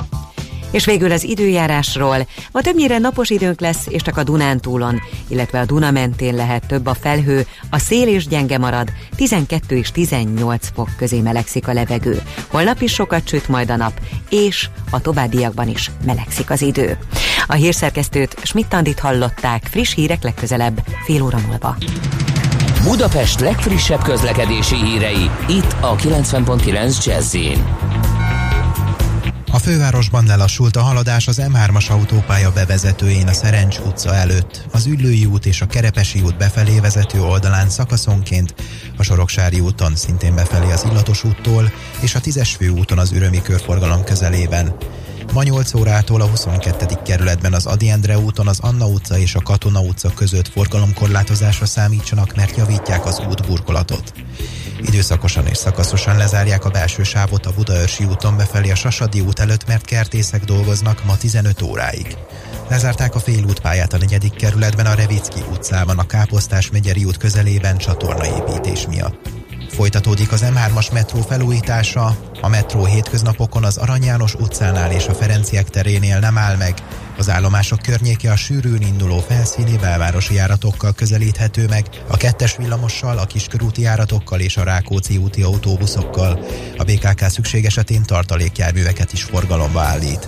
I: És végül az időjárásról. Ma többnyire napos időnk lesz, és csak a Dunántúlon, illetve a Duna mentén lehet több a felhő, a szél is gyenge marad, 12 és 18 fok közé melegszik a levegő. Holnap is sokat süt majd a nap, és a továbbiakban is melegszik az idő. A hírszerkesztőt Schmidt-Tandit hallották, friss hírek legközelebb, fél óra múlva.
A: Budapest legfrissebb közlekedési hírei, itt a 90.9 jazz
M: A fővárosban lelassult a haladás az M3-as autópálya bevezetőjén a Szerencs utca előtt, az Üllői út és a Kerepesi út befelé vezető oldalán szakaszonként, a Soroksári úton szintén befelé az Illatos úttól, és a 10-es főúton az Ürömi körforgalom közelében. Ma 8 órától a 22. kerületben az Adi Endre úton az Anna utca és a Katona utca között forgalomkorlátozásra számítsanak, mert javítják az útburkolatot. Időszakosan és szakaszosan lezárják a belső sávot a Budaörsi úton befelé a Sasadi út előtt, mert kertészek dolgoznak ma 15 óráig. Lezárták a félútpályát a negyedik kerületben a Revicki utcában, a Káposztás megyeri út közelében csatornaépítés miatt. Folytatódik az M3-as metró felújítása, a metró hétköznapokon az Arany János utcánál és a Ferenciek terénél nem áll meg, az állomások környéke a sűrűn induló felszíni belvárosi járatokkal közelíthető meg, a kettes villamossal, a kiskörúti járatokkal és a Rákóczi úti autóbuszokkal. A BKK szükség esetén tartalékjárműveket is forgalomba állít.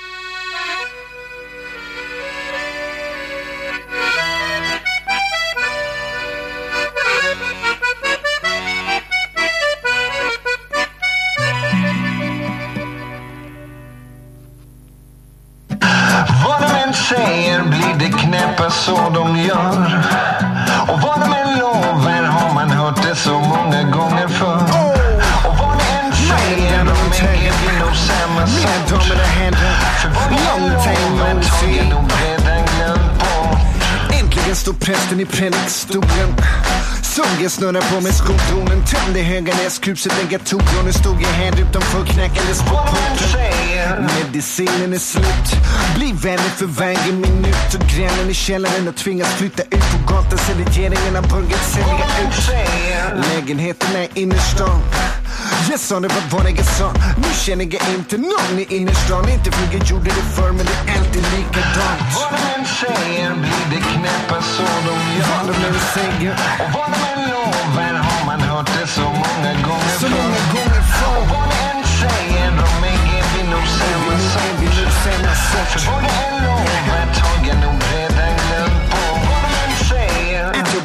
N: Så de gör. Och vad de än lovar har man hört det så många gånger förr. Och vad de än säger, de äger blir nog samma sort. För vad de än lovar jag nog redan glömt bort.
O: Äntligen står prästen i predikstolen Såg jag snurra på med skotonen Tömde Höganäskruset, lägga togon Nu stod jag här utanför knackandes på porten Medicinen är slut. Blir vänner för varje minut. Och grannen i källaren har tvingats flytta ut på gatan. Så regeringen har börjat sälja ut. Lägenheterna i innerstan jag sa det var vad jag sa Nu känner jag inte någon i innerstan Inte för jag gjorde det förr men det är alltid likadant
N: Vad de än säger blir det knäppa så de gör.
O: Vad de än säger
N: Och vad de än lovar har man hört det så många gånger
O: Så många gånger förr.
N: Och vad de än säger, de äger vi nog samma sort. För vad de än lovar tar jag nog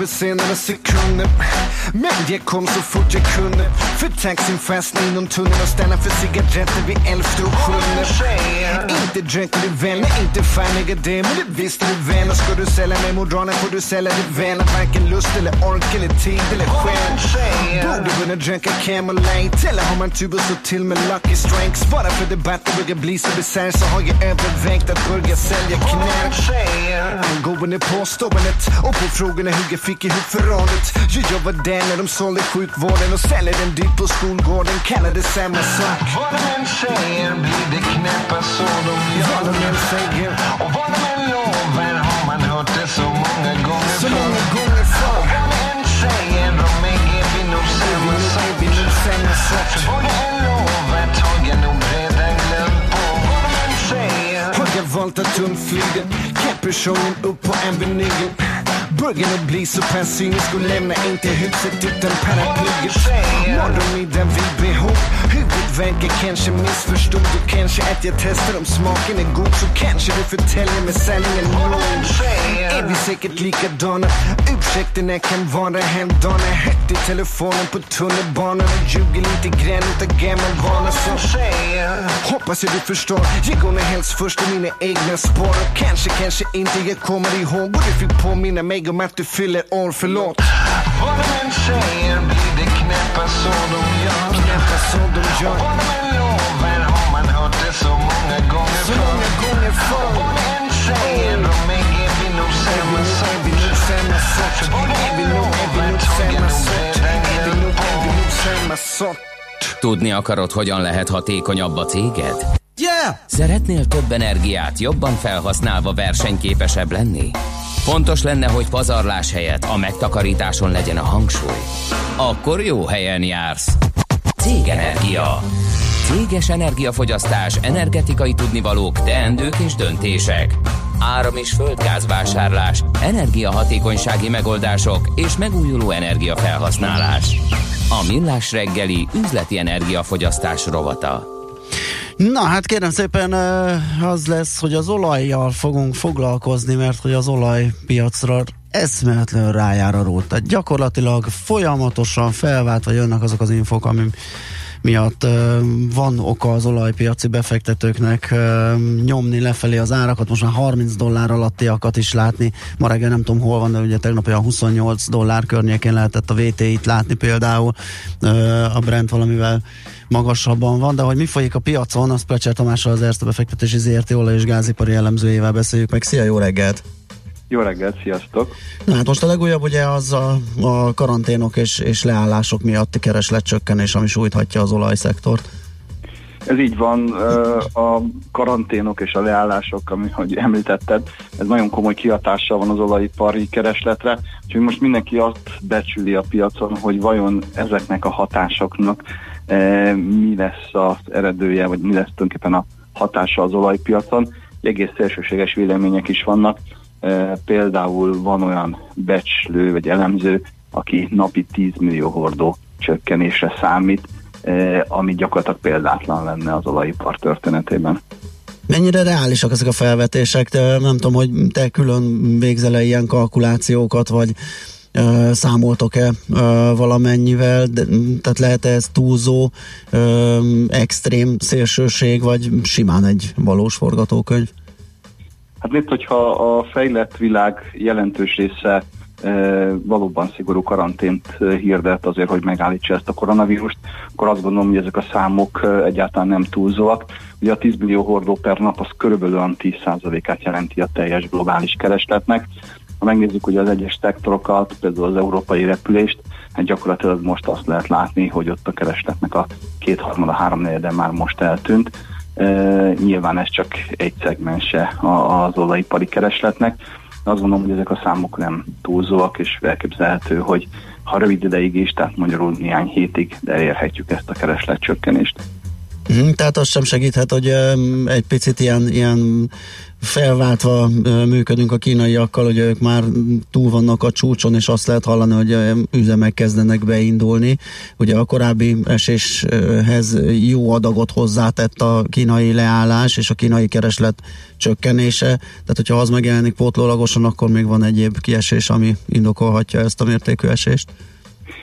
O: några sekunder. Men jag kom så fort jag kunde. För taxin fastnade inom tunneln och stannade för cigaretter vid elfte och sjunde. Inte dricker du vänner, inte faniga det Men det visste du väl och ska du sälja mig modralen får du sälja det väl Varken lust eller ork eller tid eller själ. Borde kunna dricka Camel Light Eller har man tur och så till med Lucky Strikes? Bara för debatten börjar bli så bisarr så har jag övervägt att börja sälja knark Angående påståendet och på frågorna hur jag fick ihop förrådet. Jag var där när de sålde sjukvården och säljer den dyrt på skolgården. Kallar det samma sak.
N: Vad de än säger blir det knäppa så de gör
O: Vad de än säger
N: Och vad de än lovar har man hört det så många gånger
O: Så många gånger förr
N: Och vad de än säger de äger vi nog samma sak
O: Vi nog samma sak
N: Så vad de än lovar har jag nog redan glömt på Vad de än säger
O: Har jag valt att undflyga Capuchonen upp på en vinyl Börjar nu bli så pass cynisk och lämna inte huset utan paraplyet Morgonmiddag vid behov? Huvudvärken kanske missförstod och kanske att jag testar om smaken är god så kanske du förtäljer mig sanningen. Nog Är vi säkert likadana? Ursäkterna kan vara halvdana Högt i telefonen på tunnelbanan och ljuger lite grann utav gammal vana. Så Hoppas jag du förstår. Jag går nog helst först i mina egna spår. Och kanske, kanske inte jag kommer ihåg. Och du fick påminna mig om att du fyller år, förlåt
N: Vad de än säger blir det knäppa så de gör
O: Knäppa så de gör
N: vad de än lovar har man hört det så många gånger
O: Så många gånger förr
N: Vad de än säger de är vi nog samma
O: Är vi nog samma sort? Är vi nog, är vi nog samma sort? Är vi nog, är vi nog samma sort?
A: Tudni akarod, hogyan lehet hatékonyabb a céged?
E: Yeah!
A: Szeretnél több energiát jobban felhasználva versenyképesebb lenni? Fontos lenne, hogy pazarlás helyett a megtakarításon legyen a hangsúly. Akkor jó helyen jársz. Cégenergia. Céges energiafogyasztás, energetikai tudnivalók, teendők és döntések. Áram- és földgázvásárlás, energiahatékonysági megoldások és megújuló energiafelhasználás. A Millás reggeli üzleti energiafogyasztás rovata.
C: Na hát kérem szépen az lesz, hogy az olajjal fogunk foglalkozni, mert hogy az olajpiacra eszméletlenül rájár a rót. Tehát gyakorlatilag folyamatosan felváltva jönnek azok az infok, ami miatt van oka az olajpiaci befektetőknek nyomni lefelé az árakat, most már 30 dollár alattiakat is látni. Ma reggel nem tudom hol van, de ugye tegnap olyan 28 dollár környékén lehetett a VT-t látni például, a Brent valamivel magasabban van, de hogy mi folyik a piacon, azt Plecser Tamással az Erste befektetési ZRT olaj és gázipari elemzőjével beszéljük meg. Szia, jó reggelt!
P: Jó reggelt, sziasztok!
C: Na hát most a legújabb ugye az a, a karanténok és, és leállások miatti keresletcsökkenés, ami sújthatja az olajszektort.
P: Ez így van, a karanténok és a leállások, ami, hogy említetted, ez nagyon komoly kihatással van az olajipari keresletre, úgyhogy most mindenki azt becsüli a piacon, hogy vajon ezeknek a hatásoknak e, mi lesz az eredője, vagy mi lesz tulajdonképpen a hatása az olajpiacon. Egész szélsőséges vélemények is vannak, például van olyan becslő vagy elemző, aki napi 10 millió hordó csökkenésre számít, ami gyakorlatilag példátlan lenne az olajipar történetében.
C: Mennyire reálisak ezek a felvetések? Te, nem tudom, hogy te külön végzel-e ilyen kalkulációkat, vagy számoltok-e valamennyivel, de, tehát lehet-e ez túlzó, extrém szélsőség, vagy simán egy valós forgatókönyv?
P: Hát nézd, hogyha a fejlett világ jelentős része e, valóban szigorú karantént e, hirdet azért, hogy megállítsa ezt a koronavírust, akkor azt gondolom, hogy ezek a számok e, egyáltalán nem túlzóak. Ugye a 10 millió hordó per nap az körülbelül olyan 10%-át jelenti a teljes globális keresletnek. Ha megnézzük ugye az egyes szektorokat, például az európai repülést, hát gyakorlatilag most azt lehet látni, hogy ott a keresletnek a kétharmada, háromnegyede már most eltűnt. Nyilván ez csak egy szegmense az olajipari keresletnek. Azt gondolom, hogy ezek a számok nem túlzóak, és elképzelhető, hogy ha rövid ideig is, tehát magyarul néhány hétig, de elérhetjük ezt a keresletcsökkenést.
C: Mhm, tehát az sem segíthet, hogy egy picit ilyen, ilyen felváltva működünk a kínaiakkal, hogy ők már túl vannak a csúcson, és azt lehet hallani, hogy üzemek kezdenek beindulni. Ugye a korábbi eséshez jó adagot hozzátett a kínai leállás és a kínai kereslet csökkenése, tehát hogyha az megjelenik pótlólagosan, akkor még van egyéb kiesés, ami indokolhatja ezt a mértékű esést.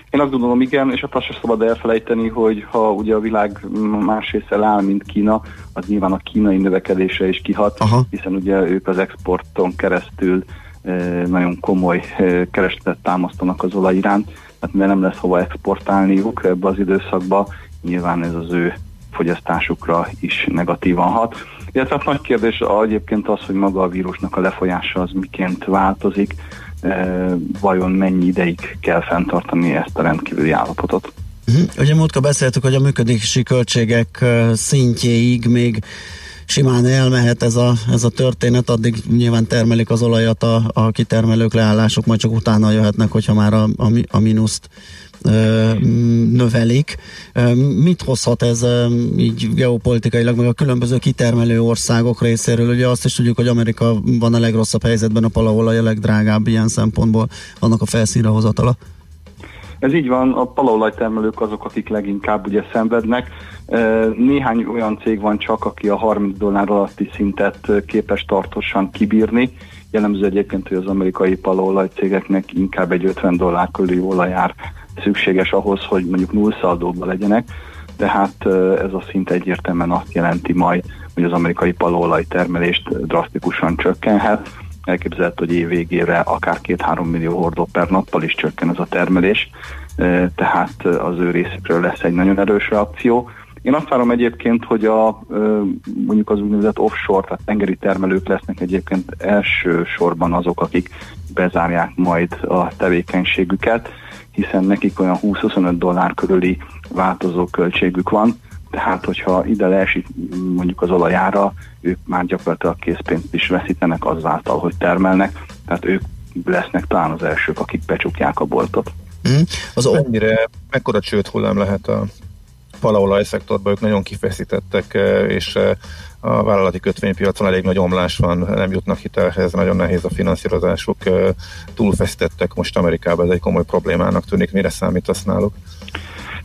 P: Én azt gondolom, igen, és hát azt sem szabad elfelejteni, hogy ha ugye a világ más része áll, mint Kína, az nyilván a kínai növekedésre is kihat,
C: Aha.
P: hiszen ugye ők az exporton keresztül eh, nagyon komoly eh, keresletet támasztanak az olaj iránt, tehát mivel nem lesz hova exportálniuk ebbe az időszakba, nyilván ez az ő fogyasztásukra is negatívan hat. Illetve hát nagy kérdés egyébként az, hogy maga a vírusnak a lefolyása az miként változik, vajon mennyi ideig kell fenntartani ezt a rendkívüli állapotot.
C: Uh-huh. Ugye múltkor beszéltük, hogy a működési költségek szintjéig még simán elmehet ez a, ez a történet, addig nyilván termelik az olajat a, a kitermelők, leállások, majd csak utána jöhetnek, hogyha már a, a, a mínuszt növelik. Mit hozhat ez így geopolitikailag, meg a különböző kitermelő országok részéről? Ugye azt is tudjuk, hogy Amerika van a legrosszabb helyzetben, a palaolaj a legdrágább ilyen szempontból, annak a felszínre hozatala.
P: Ez így van, a palaolajtermelők azok, akik leginkább ugye szenvednek. Néhány olyan cég van csak, aki a 30 dollár alatti szintet képes tartósan kibírni. Jellemző egyébként, hogy az amerikai palaolaj cégeknek inkább egy 50 dollár körüli olajár szükséges ahhoz, hogy mondjuk nullszaldóban legyenek. Tehát e, ez a szint egyértelműen azt jelenti majd, hogy az amerikai palaolaj termelést drasztikusan csökkenhet. Elképzelhető, hogy év végére akár 2-3 millió hordó per nappal is csökken ez a termelés, tehát az ő részükről lesz egy nagyon erős reakció. Én azt várom egyébként, hogy a, mondjuk az úgynevezett offshore, tehát tengeri termelők lesznek egyébként első sorban azok, akik bezárják majd a tevékenységüket, hiszen nekik olyan 20-25 dollár körüli változó költségük van, tehát hogyha ide leesik mondjuk az olajára, ők már gyakorlatilag készpénzt is veszítenek azáltal, hogy termelnek, tehát ők lesznek talán az elsők, akik becsukják a boltot.
C: Mm.
D: Az mennyire, mekkora csőd hullám lehet a palaolaj szektorban, ők nagyon kifeszítettek, eh, és eh, a vállalati kötvénypiacon elég nagy omlás van, nem jutnak hitelhez, nagyon nehéz a finanszírozásuk, eh, túlfeszítettek most Amerikában, ez egy komoly problémának tűnik, mire számítasz náluk?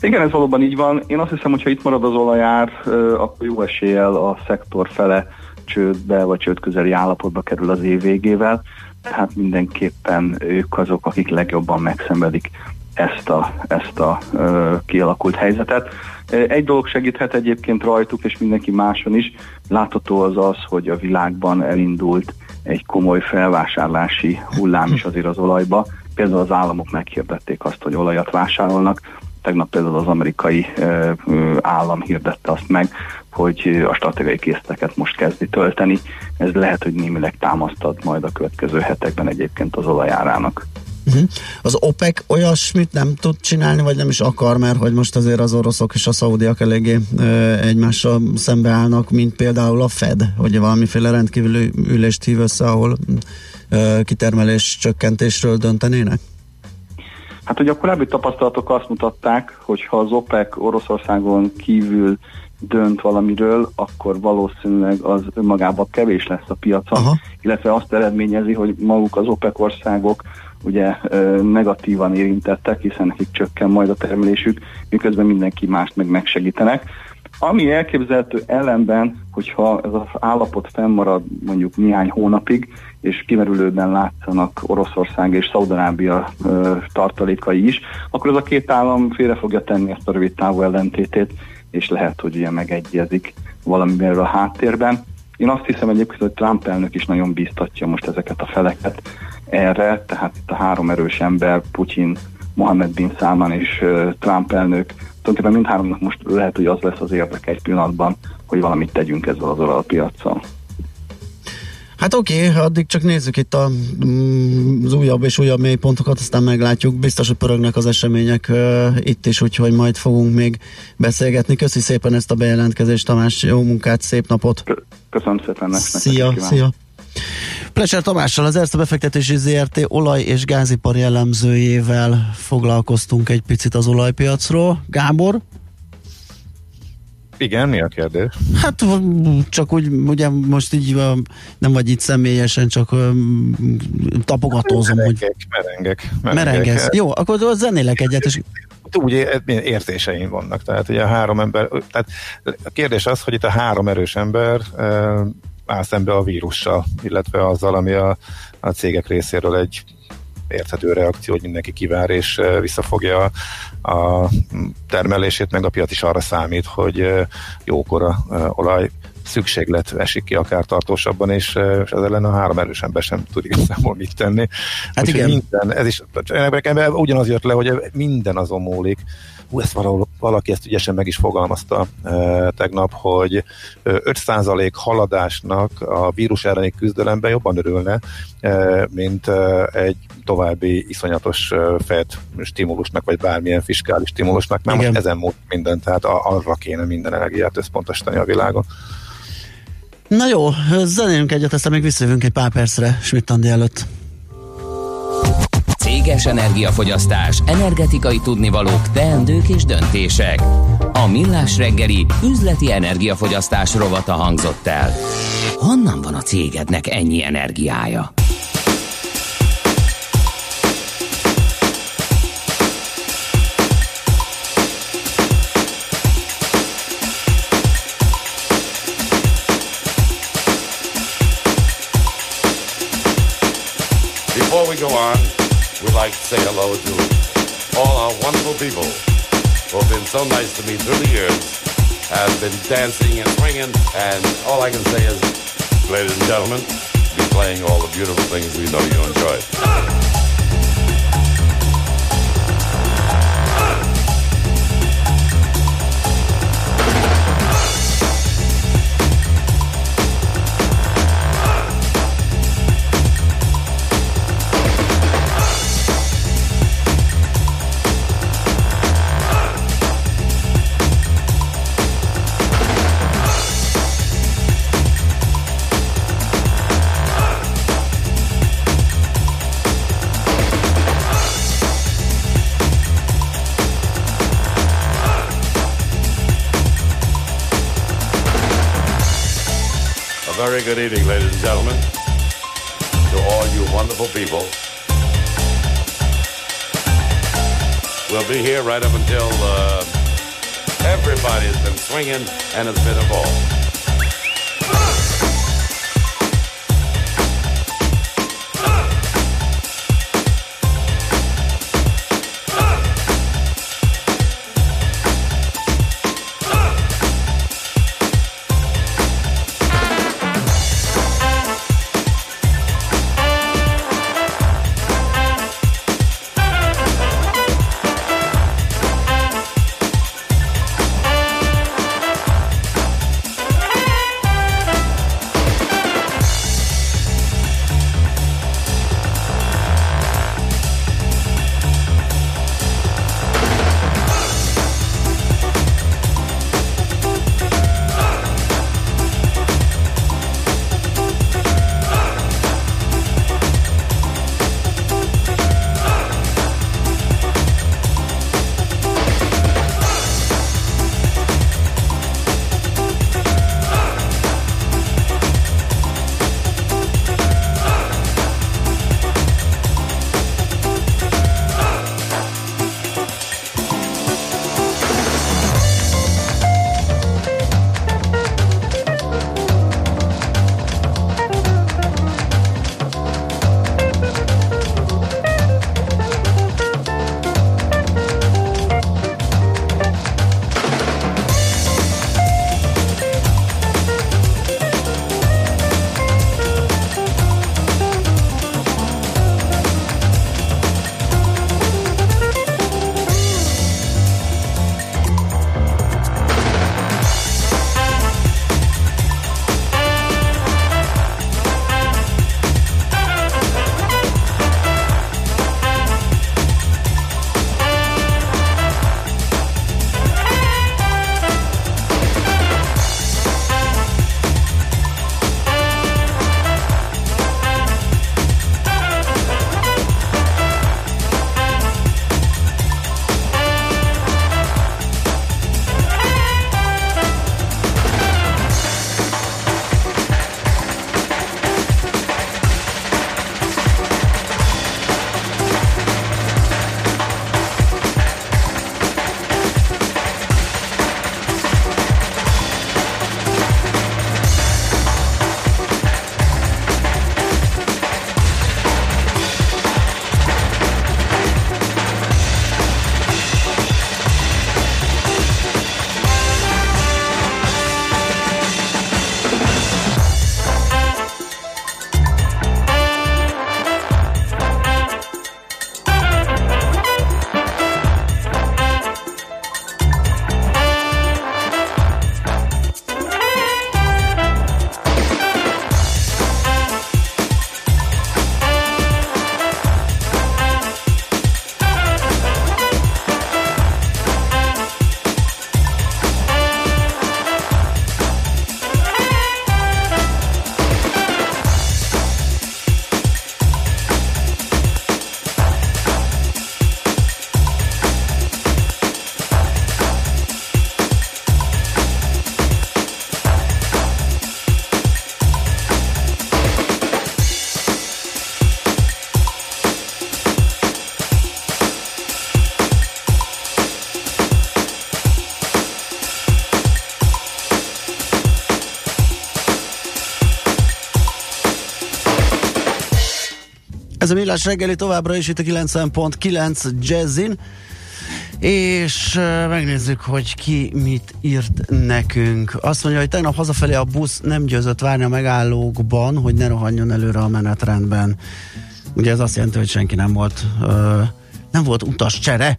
P: Igen, ez valóban így van. Én azt hiszem, hogy ha itt marad az olajár, akkor jó eséllyel a szektor fele csődbe vagy csőd közeli állapotba kerül az év végével. Tehát mindenképpen ők azok, akik legjobban megszenvedik ezt a, ezt a ö, kialakult helyzetet. Egy dolog segíthet egyébként rajtuk, és mindenki máson is. Látható az az, hogy a világban elindult egy komoly felvásárlási hullám is azért az olajba. Például az államok meghirdették azt, hogy olajat vásárolnak. Tegnap például az amerikai állam hirdette azt meg, hogy a stratégiai készleteket most kezdi tölteni. Ez lehet, hogy némileg támasztad majd a következő hetekben egyébként az olajárának.
C: Uh-huh. Az OPEC olyasmit nem tud csinálni, vagy nem is akar, mert hogy most azért az oroszok és a szaudiak eléggé ö, egymással szembeállnak, mint például a Fed, hogy valamiféle rendkívüli ülést hív össze, ahol ö, kitermelés csökkentésről döntenének?
P: Hát ugye a korábbi tapasztalatok azt mutatták, hogy ha az OPEC Oroszországon kívül dönt valamiről, akkor valószínűleg az önmagában kevés lesz a piacon, Aha. illetve azt eredményezi, hogy maguk az OPEC országok ugye negatívan érintettek, hiszen nekik csökken majd a termelésük, miközben mindenki mást meg megsegítenek. Ami elképzelhető ellenben, hogyha ez az állapot fennmarad mondjuk néhány hónapig, és kimerülőben látszanak Oroszország és Szaudarábia tartalékai is, akkor az a két állam félre fogja tenni ezt a rövid távú ellentétét, és lehet, hogy ugye megegyezik valamivel a háttérben. Én azt hiszem egyébként, hogy Trump elnök is nagyon bíztatja most ezeket a feleket erre, tehát itt a három erős ember, Putyin, Mohamed bin Salman és Trump elnök, tulajdonképpen mindháromnak most lehet, hogy az lesz az érdek egy pillanatban, hogy valamit tegyünk ezzel az olajpiacsal.
C: Hát oké, okay, addig csak nézzük itt a, mm, az újabb és újabb mélypontokat, aztán meglátjuk. Biztos, hogy pörögnek az események uh, itt is, úgyhogy majd fogunk még beszélgetni. Köszi szépen ezt a bejelentkezést, Tamás. Jó munkát, szép napot!
P: Köszönöm szépen nektek!
C: Szia, szia! Pleser Tamással, az Erste befektetési ZRT olaj- és gázipar jellemzőjével foglalkoztunk egy picit az olajpiacról. Gábor?
D: Igen, mi a kérdés?
C: Hát csak úgy, ugye most így nem vagy itt személyesen, csak tapogatózom, hogy
D: Merengek, merengek.
C: merengesz. Jó, akkor zenélek egyet, és
D: Úgy é- érzéseim vannak, tehát ugye a három ember, tehát a kérdés az, hogy itt a három erős ember áll szembe a vírussal, illetve azzal, ami a, a cégek részéről egy érthető reakció, hogy mindenki kivár és visszafogja a, a termelését, meg a piac is arra számít, hogy jókora olaj szükséglet esik ki akár tartósabban, és, és ez ellen a három erős ember sem tud igazából mit tenni.
C: Hát
D: Úgyhogy
C: igen.
D: Minden, ez is, nekem ugyanaz jött le, hogy minden azon múlik, Hú, ezt valaki ezt ügyesen meg is fogalmazta e, tegnap, hogy ö, 5% haladásnak a vírus elleni küzdelemben jobban örülne, e, mint e, egy további iszonyatos Fed stimulusnak, vagy bármilyen fiskális stimulusnak, mert
C: Igen.
D: most ezen múlt minden, tehát arra kéne minden energiát összpontosítani a világon.
C: Na jó, zenélünk egyet, aztán még visszajövünk egy pár percre Schmidt-Andi előtt.
A: Céges energiafogyasztás, energetikai tudnivalók, teendők és döntések. A Millás reggeli üzleti energiafogyasztás rovata hangzott el. Honnan van a cégednek ennyi energiája?
Q: Before we go on, we'd like to say hello to all our wonderful people who have been so nice to me through the years, have been dancing and swinging, and all I can say is, ladies and gentlemen, be playing all the beautiful things we know you enjoy. Good evening, ladies and gentlemen, to all you wonderful people. We'll be here right up until uh, everybody's been swinging and has been a
C: Ez a Millás reggeli továbbra is itt a 90.9 Jazzin, és megnézzük, hogy ki mit írt nekünk. Azt mondja, hogy tegnap hazafelé a busz nem győzött várni a megállókban, hogy ne rohanjon előre a menetrendben. Ugye ez azt jelenti, hogy senki nem volt uh, nem volt utas csere,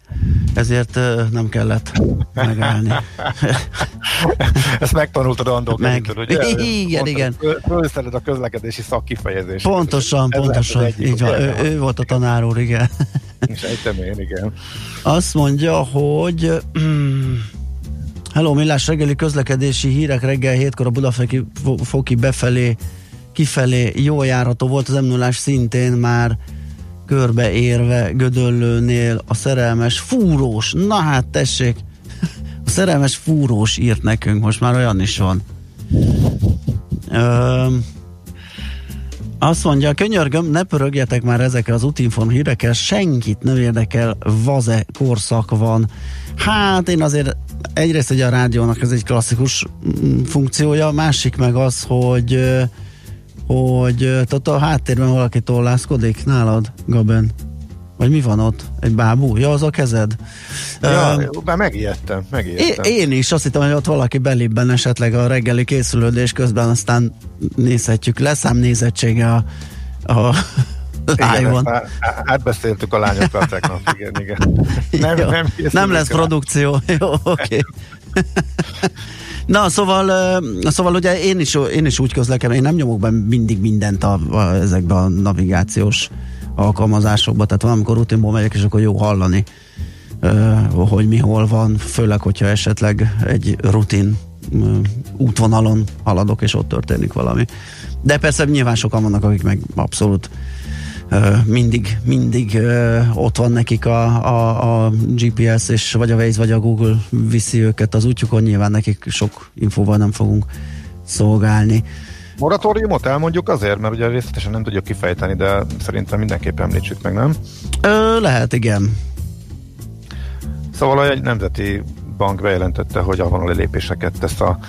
C: ezért nem kellett megállni.
D: Ezt megtanultad Andó
C: Meg.
D: Ugye?
C: Igen,
D: Mondtad,
C: igen.
D: föl- Fölszeded a közlekedési szakkifejezést.
C: Pontosan,
D: Ez
C: pontosan.
D: egyik,
C: Így van, ő, ő volt a tanár úr, igen.
D: Sejtem én, igen.
C: Azt mondja, hogy Hello, millás reggeli közlekedési hírek reggel hétkor a Budafeki fo- foki befelé, kifelé jó járható volt az m 0 szintén már körbeérve Gödöllőnél a szerelmes fúrós. Na hát tessék, a szerelmes fúrós írt nekünk, most már olyan is van. Öm, azt mondja, könyörgöm, ne pörögjetek már ezekkel az útinform hírekkel, senkit nem érdekel, vaze korszak van. Hát én azért egyrészt ugye a rádiónak ez egy klasszikus mm, funkciója, másik meg az, hogy ö, hogy tehát a háttérben valaki tollászkodik nálad, Gaben? Vagy mi van ott? Egy bábú? Ja, az a kezed.
D: Ja,
C: Öm,
D: már megijedtem, megijedtem.
C: É, én is azt hittem, hogy ott valaki belébben esetleg a reggeli készülődés közben, aztán nézhetjük. Lesz ám nézettsége a, a live-on.
D: átbeszéltük a lányokkal tegnap, igen, igen. Nem,
C: Jó,
D: nem,
C: nem lesz produkció. Jó, oké. Na, szóval, szóval ugye én is, én is úgy közlekedem, én nem nyomok be mindig mindent a, a, ezekbe a navigációs alkalmazásokba, tehát valamikor rutinból megyek, és akkor jó hallani, hogy mi hol van, főleg, hogyha esetleg egy rutin útvonalon haladok, és ott történik valami. De persze nyilván sokan vannak, akik meg abszolút mindig, mindig ott van nekik a, a, a GPS, és vagy a Waze, vagy a Google viszi őket az útjukon, nyilván nekik sok infóval nem fogunk szolgálni.
D: Moratóriumot elmondjuk azért, mert ugye részletesen nem tudjuk kifejteni, de szerintem mindenképp említsük meg, nem?
C: Ö, lehet, igen.
D: Szóval egy nemzeti bank bejelentette, hogy avonali lépéseket tesz a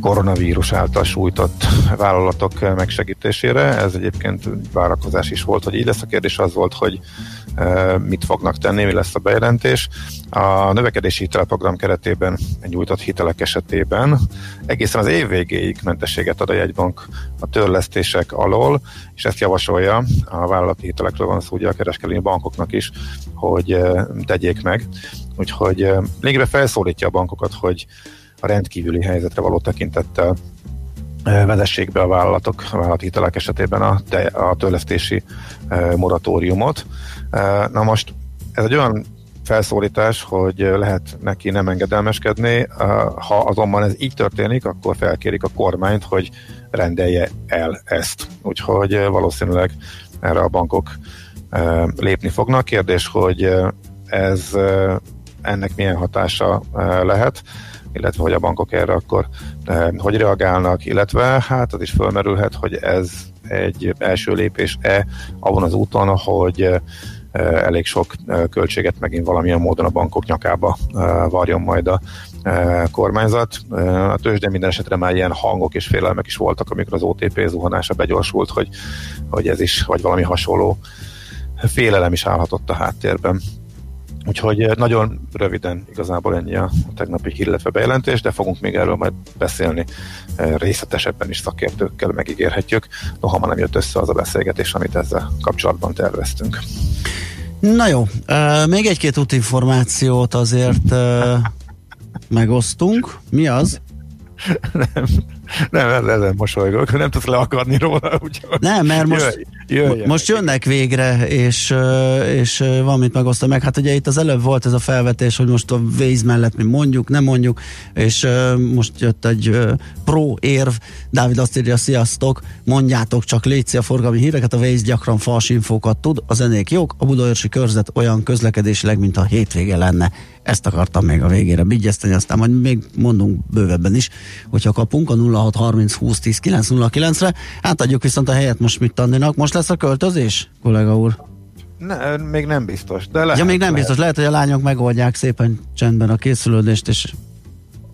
D: koronavírus által sújtott vállalatok megsegítésére. Ez egyébként várakozás is volt, hogy így lesz. A kérdés az volt, hogy e, mit fognak tenni, mi lesz a bejelentés. A növekedési hitelprogram keretében nyújtott hitelek esetében egészen az év végéig mentességet ad a jegybank a törlesztések alól, és ezt javasolja, a vállalati hitelekről van szó, ugye a kereskedelmi bankoknak is, hogy e, tegyék meg. Úgyhogy e, lényegében felszólítja a bankokat, hogy a rendkívüli helyzetre való tekintettel eh, vezessék be a vállalatok, a vállalati hitelek esetében a, te, a törlesztési eh, moratóriumot. Eh, Na most ez egy olyan felszólítás, hogy eh, lehet neki nem engedelmeskedni, ha azonban ez így történik, akkor felkérik a kormányt, hogy rendelje el ezt. Úgyhogy valószínűleg erre a bankok lépni fognak. Kérdés, hogy ez ennek milyen hatása eh, lehet illetve hogy a bankok erre akkor eh, hogy reagálnak, illetve hát az is fölmerülhet, hogy ez egy első lépés-e avon az úton, hogy eh, elég sok eh, költséget megint valamilyen módon a bankok nyakába varjon majd a kormányzat. A tőzsdén minden esetre már ilyen hangok és félelmek is voltak, amikor az OTP zuhanása begyorsult, hogy, hogy ez is, vagy valami hasonló félelem is állhatott a háttérben. Úgyhogy eh, nagyon röviden igazából ennyi a tegnapi hír, illetve bejelentés, de fogunk még erről majd beszélni eh, részletesebben is szakértőkkel, megígérhetjük. Noha már nem jött össze az a beszélgetés, amit ezzel kapcsolatban terveztünk.
C: Na jó, uh, még egy-két útinformációt azért uh, megosztunk. Mi az?
D: nem, nem, ezen, mosolygok, nem tudsz leakadni róla, úgyhogy
C: Nem, mert most,
D: jöjj, jöjjön.
C: most jönnek végre, és, és van mit megosztani meg. Hát ugye itt az előbb volt ez a felvetés, hogy most a Waze mellett mi mondjuk, nem mondjuk, és most jött egy pro érv, Dávid azt írja, sziasztok, mondjátok csak létszi a forgalmi híreket, a Waze gyakran fals infókat tud, a zenék jók, a Budaörsi körzet olyan közlekedésileg, mint a hétvége lenne. Ezt akartam még a végére bigyeszteni, aztán majd még mondunk bővebben is, hogyha kapunk a 0630 20 10 909 re átadjuk viszont a helyet most mit tanninak. Most lesz a költözés, kollega úr?
D: Ne, még nem biztos, de lehet.
C: ja, még nem
D: lehet.
C: biztos. Lehet, hogy a lányok megoldják szépen csendben a készülődést, és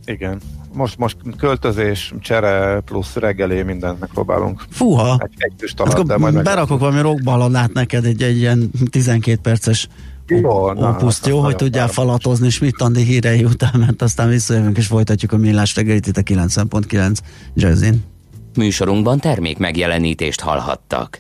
D: Igen. most, most költözés, csere plusz reggelé mindent megpróbálunk.
C: Fúha!
D: Egy, egy alatt,
C: Akkor
D: de majd
C: berakok valami rockballadát neked egy, egy ilyen 12 perces Opuszt, jó, hogy tudjál falatozni Schmidt-Andi hírei után, mert aztán visszajövünk és folytatjuk a millás reggelit itt a 90.9 Jazzin.
A: Műsorunkban termék megjelenítést hallhattak.